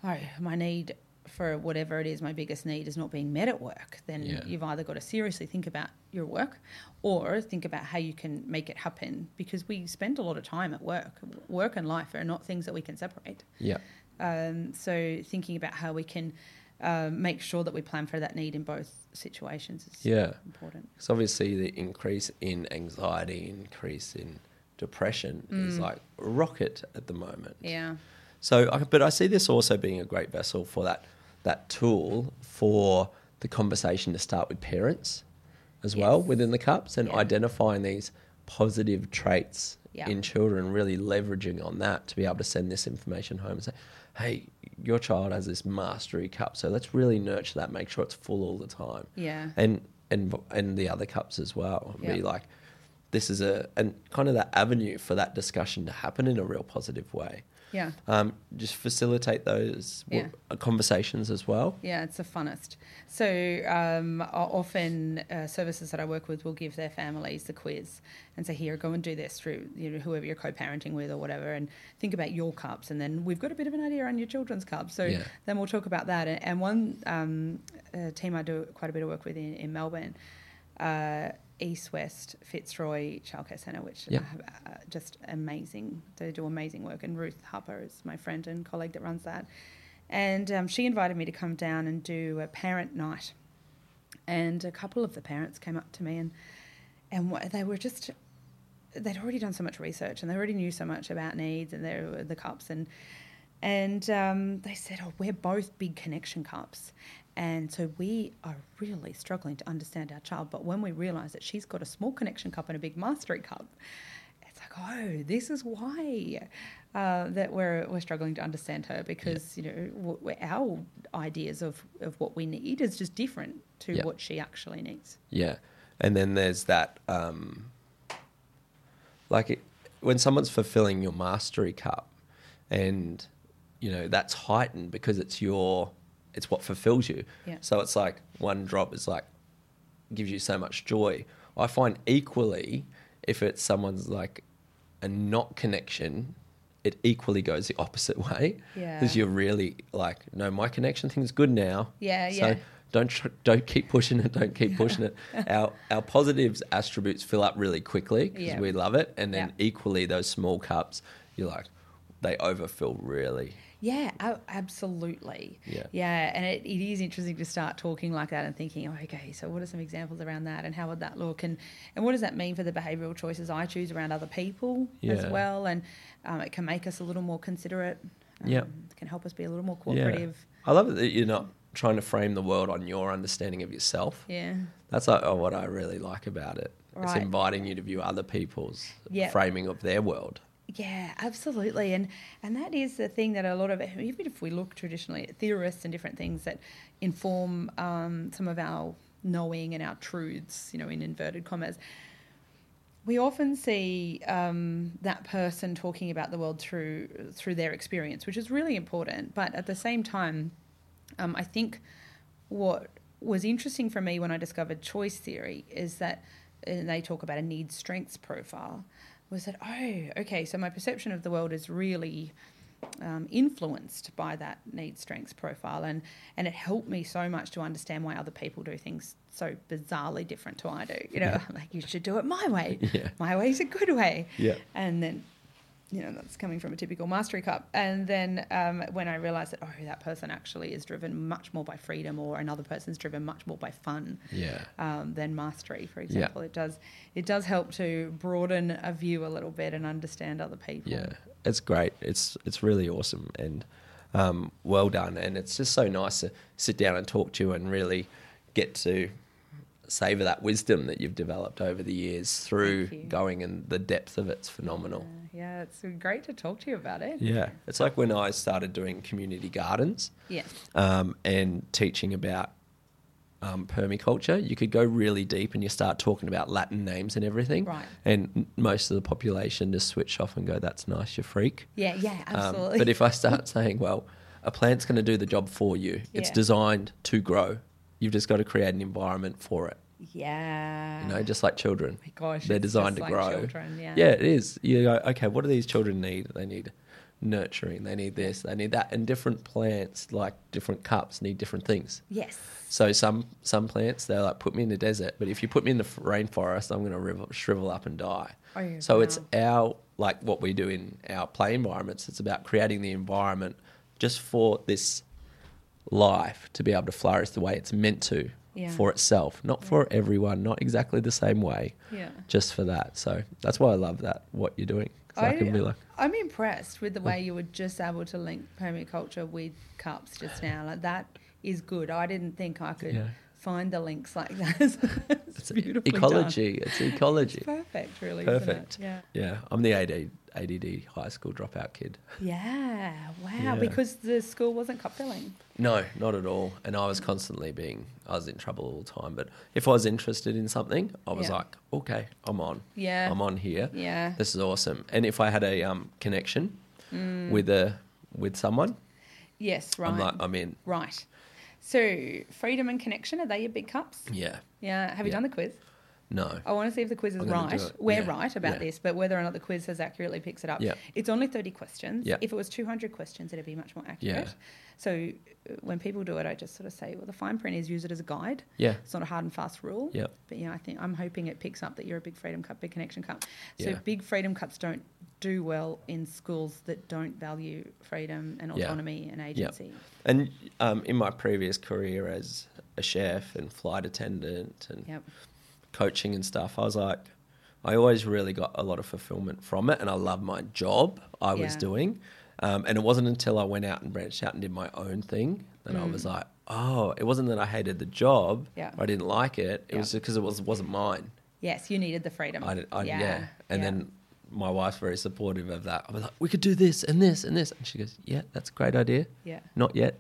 B: oh, my need for whatever it is, my biggest need is not being met at work, then
A: Yeah.
B: you've either got to seriously think about your work or think about how you can make it happen because we spend a lot of time at work. Work and life are not things that we can separate.
A: Yeah.
B: Um, so thinking about how we can um, make sure that we plan for that need in both situations is
A: Yeah.
B: important.
A: Because obviously the increase in anxiety, increase in depression is like rocket at the moment.
B: Mm. Yeah.
A: So, but I see this also being a great vessel for that that tool for the conversation to start with parents as well within the cups and
B: Yeah.
A: identifying these positive traits
B: Yeah.
A: in children, really leveraging on that to be able to send this information home and say, "Hey, your child has this mastery cup, so let's really nurture that. Make sure it's full all the time."
B: Yeah.
A: and and and the other cups as well. and Be like, this is a and kind of that avenue for that discussion to happen in a real positive way.
B: Yeah.
A: um, just facilitate those w-
B: Yeah.
A: uh, conversations as well.
B: Yeah, it's the funnest. So um, often uh, services that I work with will give their families the quiz and say, "Here, go and do this through you know, whoever you're co-parenting with or whatever, and think about your cups." And then we've got a bit of an idea on your children's cups. So
A: Yeah.
B: then we'll talk about that. And, and one um, team I do quite a bit of work with in, in Melbourne. Uh, East West Fitzroy Childcare Centre, which
A: Yeah.
B: have uh, just amazing. They do amazing work, and Ruth Harper is my friend and colleague that runs that. And um, she invited me to come down and do a parent night. And a couple of the parents came up to me and and they were just they'd already done so much research and they already knew so much about needs and their the cups and and um, they said, "Oh, we're both big connection cups." And so we are really struggling to understand our child. But when we realise that she's got a small connection cup and a big mastery cup, it's like, oh, this is why uh, that we're we're struggling to understand her because you know w- our ideas of of what we need is just different to
A: Yeah.
B: what she actually needs.
A: Yeah, and then there's that, um, like it, when someone's fulfilling your mastery cup, and you know that's heightened because it's your, it's what fulfills you.
B: Yeah.
A: So it's like one drop is like gives you so much joy. I find equally if it's someone's like a not connection, it equally goes the opposite way.
B: Yeah.
A: Because you're really like, no, my connection thing's good now.
B: Yeah, yeah.
A: so
B: yeah.
A: don't tr- don't keep pushing it. Don't keep pushing it. Our our positives attributes fill up really quickly because
B: Yeah.
A: we love it, and then equally those small cups, you're like, they overfill really.
B: Yeah, absolutely.
A: Yeah.
B: Yeah, and it, it is interesting to start talking like that and thinking, oh, okay, so what are some examples around that and how would that look? And, and what does that mean for the behavioural choices I choose around other people as well? And um, it can make us a little more considerate. Um,
A: Yeah.
B: Can help us be a little more
A: Yeah.
B: cooperative.
A: I love it that you're not trying to frame the world on your understanding of yourself.
B: Yeah.
A: That's like, oh, what I really like about it. It's inviting you to view other people's
B: Yeah.
A: framing of their world.
B: Yeah, absolutely, and and that is the thing that a lot of even if we look traditionally at theorists and different things that inform um, some of our knowing and our truths, you know, in inverted commas, we often see um, that person talking about the world through through their experience, which is really important. But at the same time, um, I think what was interesting for me when I discovered choice theory is that and they talk about a need strengths profile was that oh okay so my perception of the world is really um, influenced by that need strengths profile and and it helped me so much to understand why other people do things so bizarrely different to I do you know like you should do it my way
A: Yeah.
B: my way is a good way
A: Yeah.
B: and then you know that's coming from a typical mastery cup and then um, when i realized that oh that person actually is driven much more by freedom or another person's driven much more by fun
A: Yeah.
B: um, than mastery for example it does it does help to broaden a view a little bit and understand other people
A: Yeah, it's great. It's it's really awesome and um, well done. And it's just so nice to sit down and talk to you and really get to savor that wisdom that you've developed over the years through going and the depth of it's phenomenal.
B: Uh, yeah it's great to talk to you about it
A: Yeah, it's like when I started doing community gardens
B: yeah
A: um, and teaching about um, permaculture, you could go really deep and you start talking about Latin names and everything.
B: Right.
A: And most of the population just switch off and go, "That's nice, you freak."
B: yeah yeah
A: Um,
B: absolutely
A: but if I start saying, well, a plant's going to do the job for you, it's designed to grow. You've just got to create an environment for it.
B: yeah
A: You know, just like children.
B: my gosh
A: They're designed to
B: like
A: grow.
B: children, yeah
A: Yeah, it is. You go, okay, what do these children need? They need nurturing. They need this. They need that. And different plants, like different cups, need different things.
B: yes
A: So some some plants, they're like, put me in the desert. But if you put me in the rainforest, I'm going to shrivel up and die.
B: Oh, yeah,
A: so it's our, like what we do in our play environments, it's about creating the environment just for this life to be able to flourish the way it's meant to
B: Yeah.
A: for itself, not for everyone, not exactly the same way,
B: yeah
A: just for that. So that's why I love that, what you're doing. I, can be like,
B: I'm impressed with the oh. way you were just able to link permaculture with cups just now. Like that is good. I didn't think I could
A: Yeah.
B: find the links like that. it's,
A: it's
B: beautifully done.
A: ecology. It's ecology.
B: It's perfect, really.
A: Perfect.
B: Isn't it?
A: Yeah, I'm the AD, ADD high school dropout kid.
B: Yeah. Wow.
A: Yeah.
B: Because the school wasn't cup filling.
A: No, not at all. And I was constantly being, I was in trouble all the time. But if I was interested in something, I was
B: Yeah.
A: like, okay, I'm on.
B: Yeah.
A: I'm on here.
B: Yeah.
A: This is awesome. And if I had a um, connection, with a with someone,
B: Yes, right.
A: I'm like, I'm in.
B: right. So, freedom and connection, are they your big cups?
A: Yeah.
B: Yeah. Have you
A: Yeah.
B: done the quiz?
A: No.
B: I want to see if the quiz is right. We're
A: Yeah.
B: right about
A: Yeah.
B: this, but whether or not the quiz has accurately picks it up.
A: Yeah.
B: It's only 30 questions.
A: Yeah.
B: If it was 200 questions, it'd be much more accurate.
A: Yeah.
B: So uh, when people do it, I just sort of say, well, the fine print is use it as a guide.
A: Yeah.
B: It's not a hard and fast rule.
A: Yeah.
B: But yeah, I think I'm hoping it picks up that you're a big freedom cup, big connection cup. So
A: Yeah.
B: big freedom cups don't do well in schools that don't value freedom and autonomy and agency.
A: And um, in my previous career as a chef and flight attendant and
B: Yep.
A: Coaching and stuff, I was like, I always really got a lot of fulfillment from it, and I love my job I was doing. Um, and it wasn't until I went out and branched out and did my own thing that I
B: Mm.
A: was like, oh, it wasn't that I hated the job,
B: Yeah.
A: I didn't like it. It
B: Yeah.
A: was because it was wasn't mine.
B: Yes, you needed the freedom.
A: I, did, I yeah.
B: yeah.
A: And
B: yeah.
A: then my wife's very supportive of that. I was like, we could do this and this and this, and she goes, yeah, that's a great idea.
B: Yeah.
A: Not yet,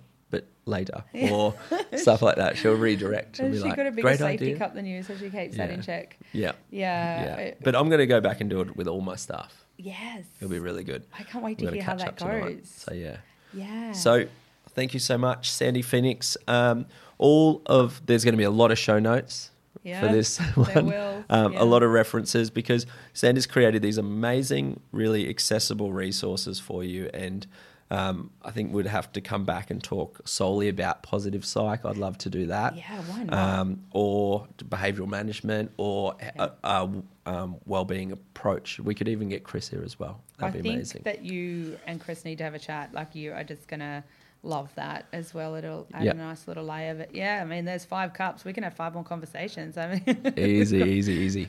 A: later, or stuff like that. She'll redirect. Be
B: she
A: like,
B: got a bigger
A: great
B: safety
A: idea.
B: cup than you, so she keeps that in check.
A: Yeah.
B: Yeah.
A: yeah.
B: it-
A: But I'm going to go back and do it with all my stuff.
B: yes.
A: It'll be really good.
B: I can't wait
A: We're
B: to hear how that
A: up tonight.
B: goes.
A: So yeah.
B: yeah.
A: So thank you so much, Sandi Phoenix. Um, all of there's going to be a lot of show notes
B: yeah,
A: for this one.
B: will.
A: Um,
B: yeah.
A: A lot of references because Sandi's created these amazing, really accessible resources for you. And um, I think we'd have to come back and talk solely about positive psych. I'd love to do that.
B: Yeah, why not?
A: Um, or behavioral management or
B: Yeah.
A: a, a, um, well-being approach. We could even get Chris here as well.
B: I
A: That'd be
B: think
A: amazing.
B: that you and Chris need to have a chat. Like you are just gonna love that as well. It'll add
A: Yeah.
B: a nice little layer of it. Yeah, I mean, there's five cups. We can have five more conversations. I mean,
A: easy, easy, easy.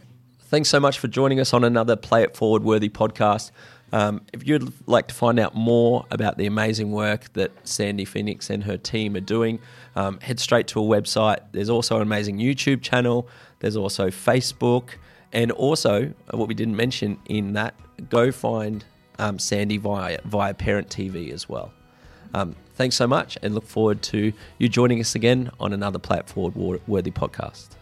A: Thanks so much for joining us on another Play It Forward Worthy podcast. Um, if you'd like to find out more about the amazing work that Sandi Phoenix and her team are doing, um, head straight to a website. There's also an amazing YouTube channel. There's also Facebook. And also, uh, what we didn't mention in that, go find um, Sandi via, via Parent TV as well. Um, thanks so much and look forward to you joining us again on another Forward Worthy podcast.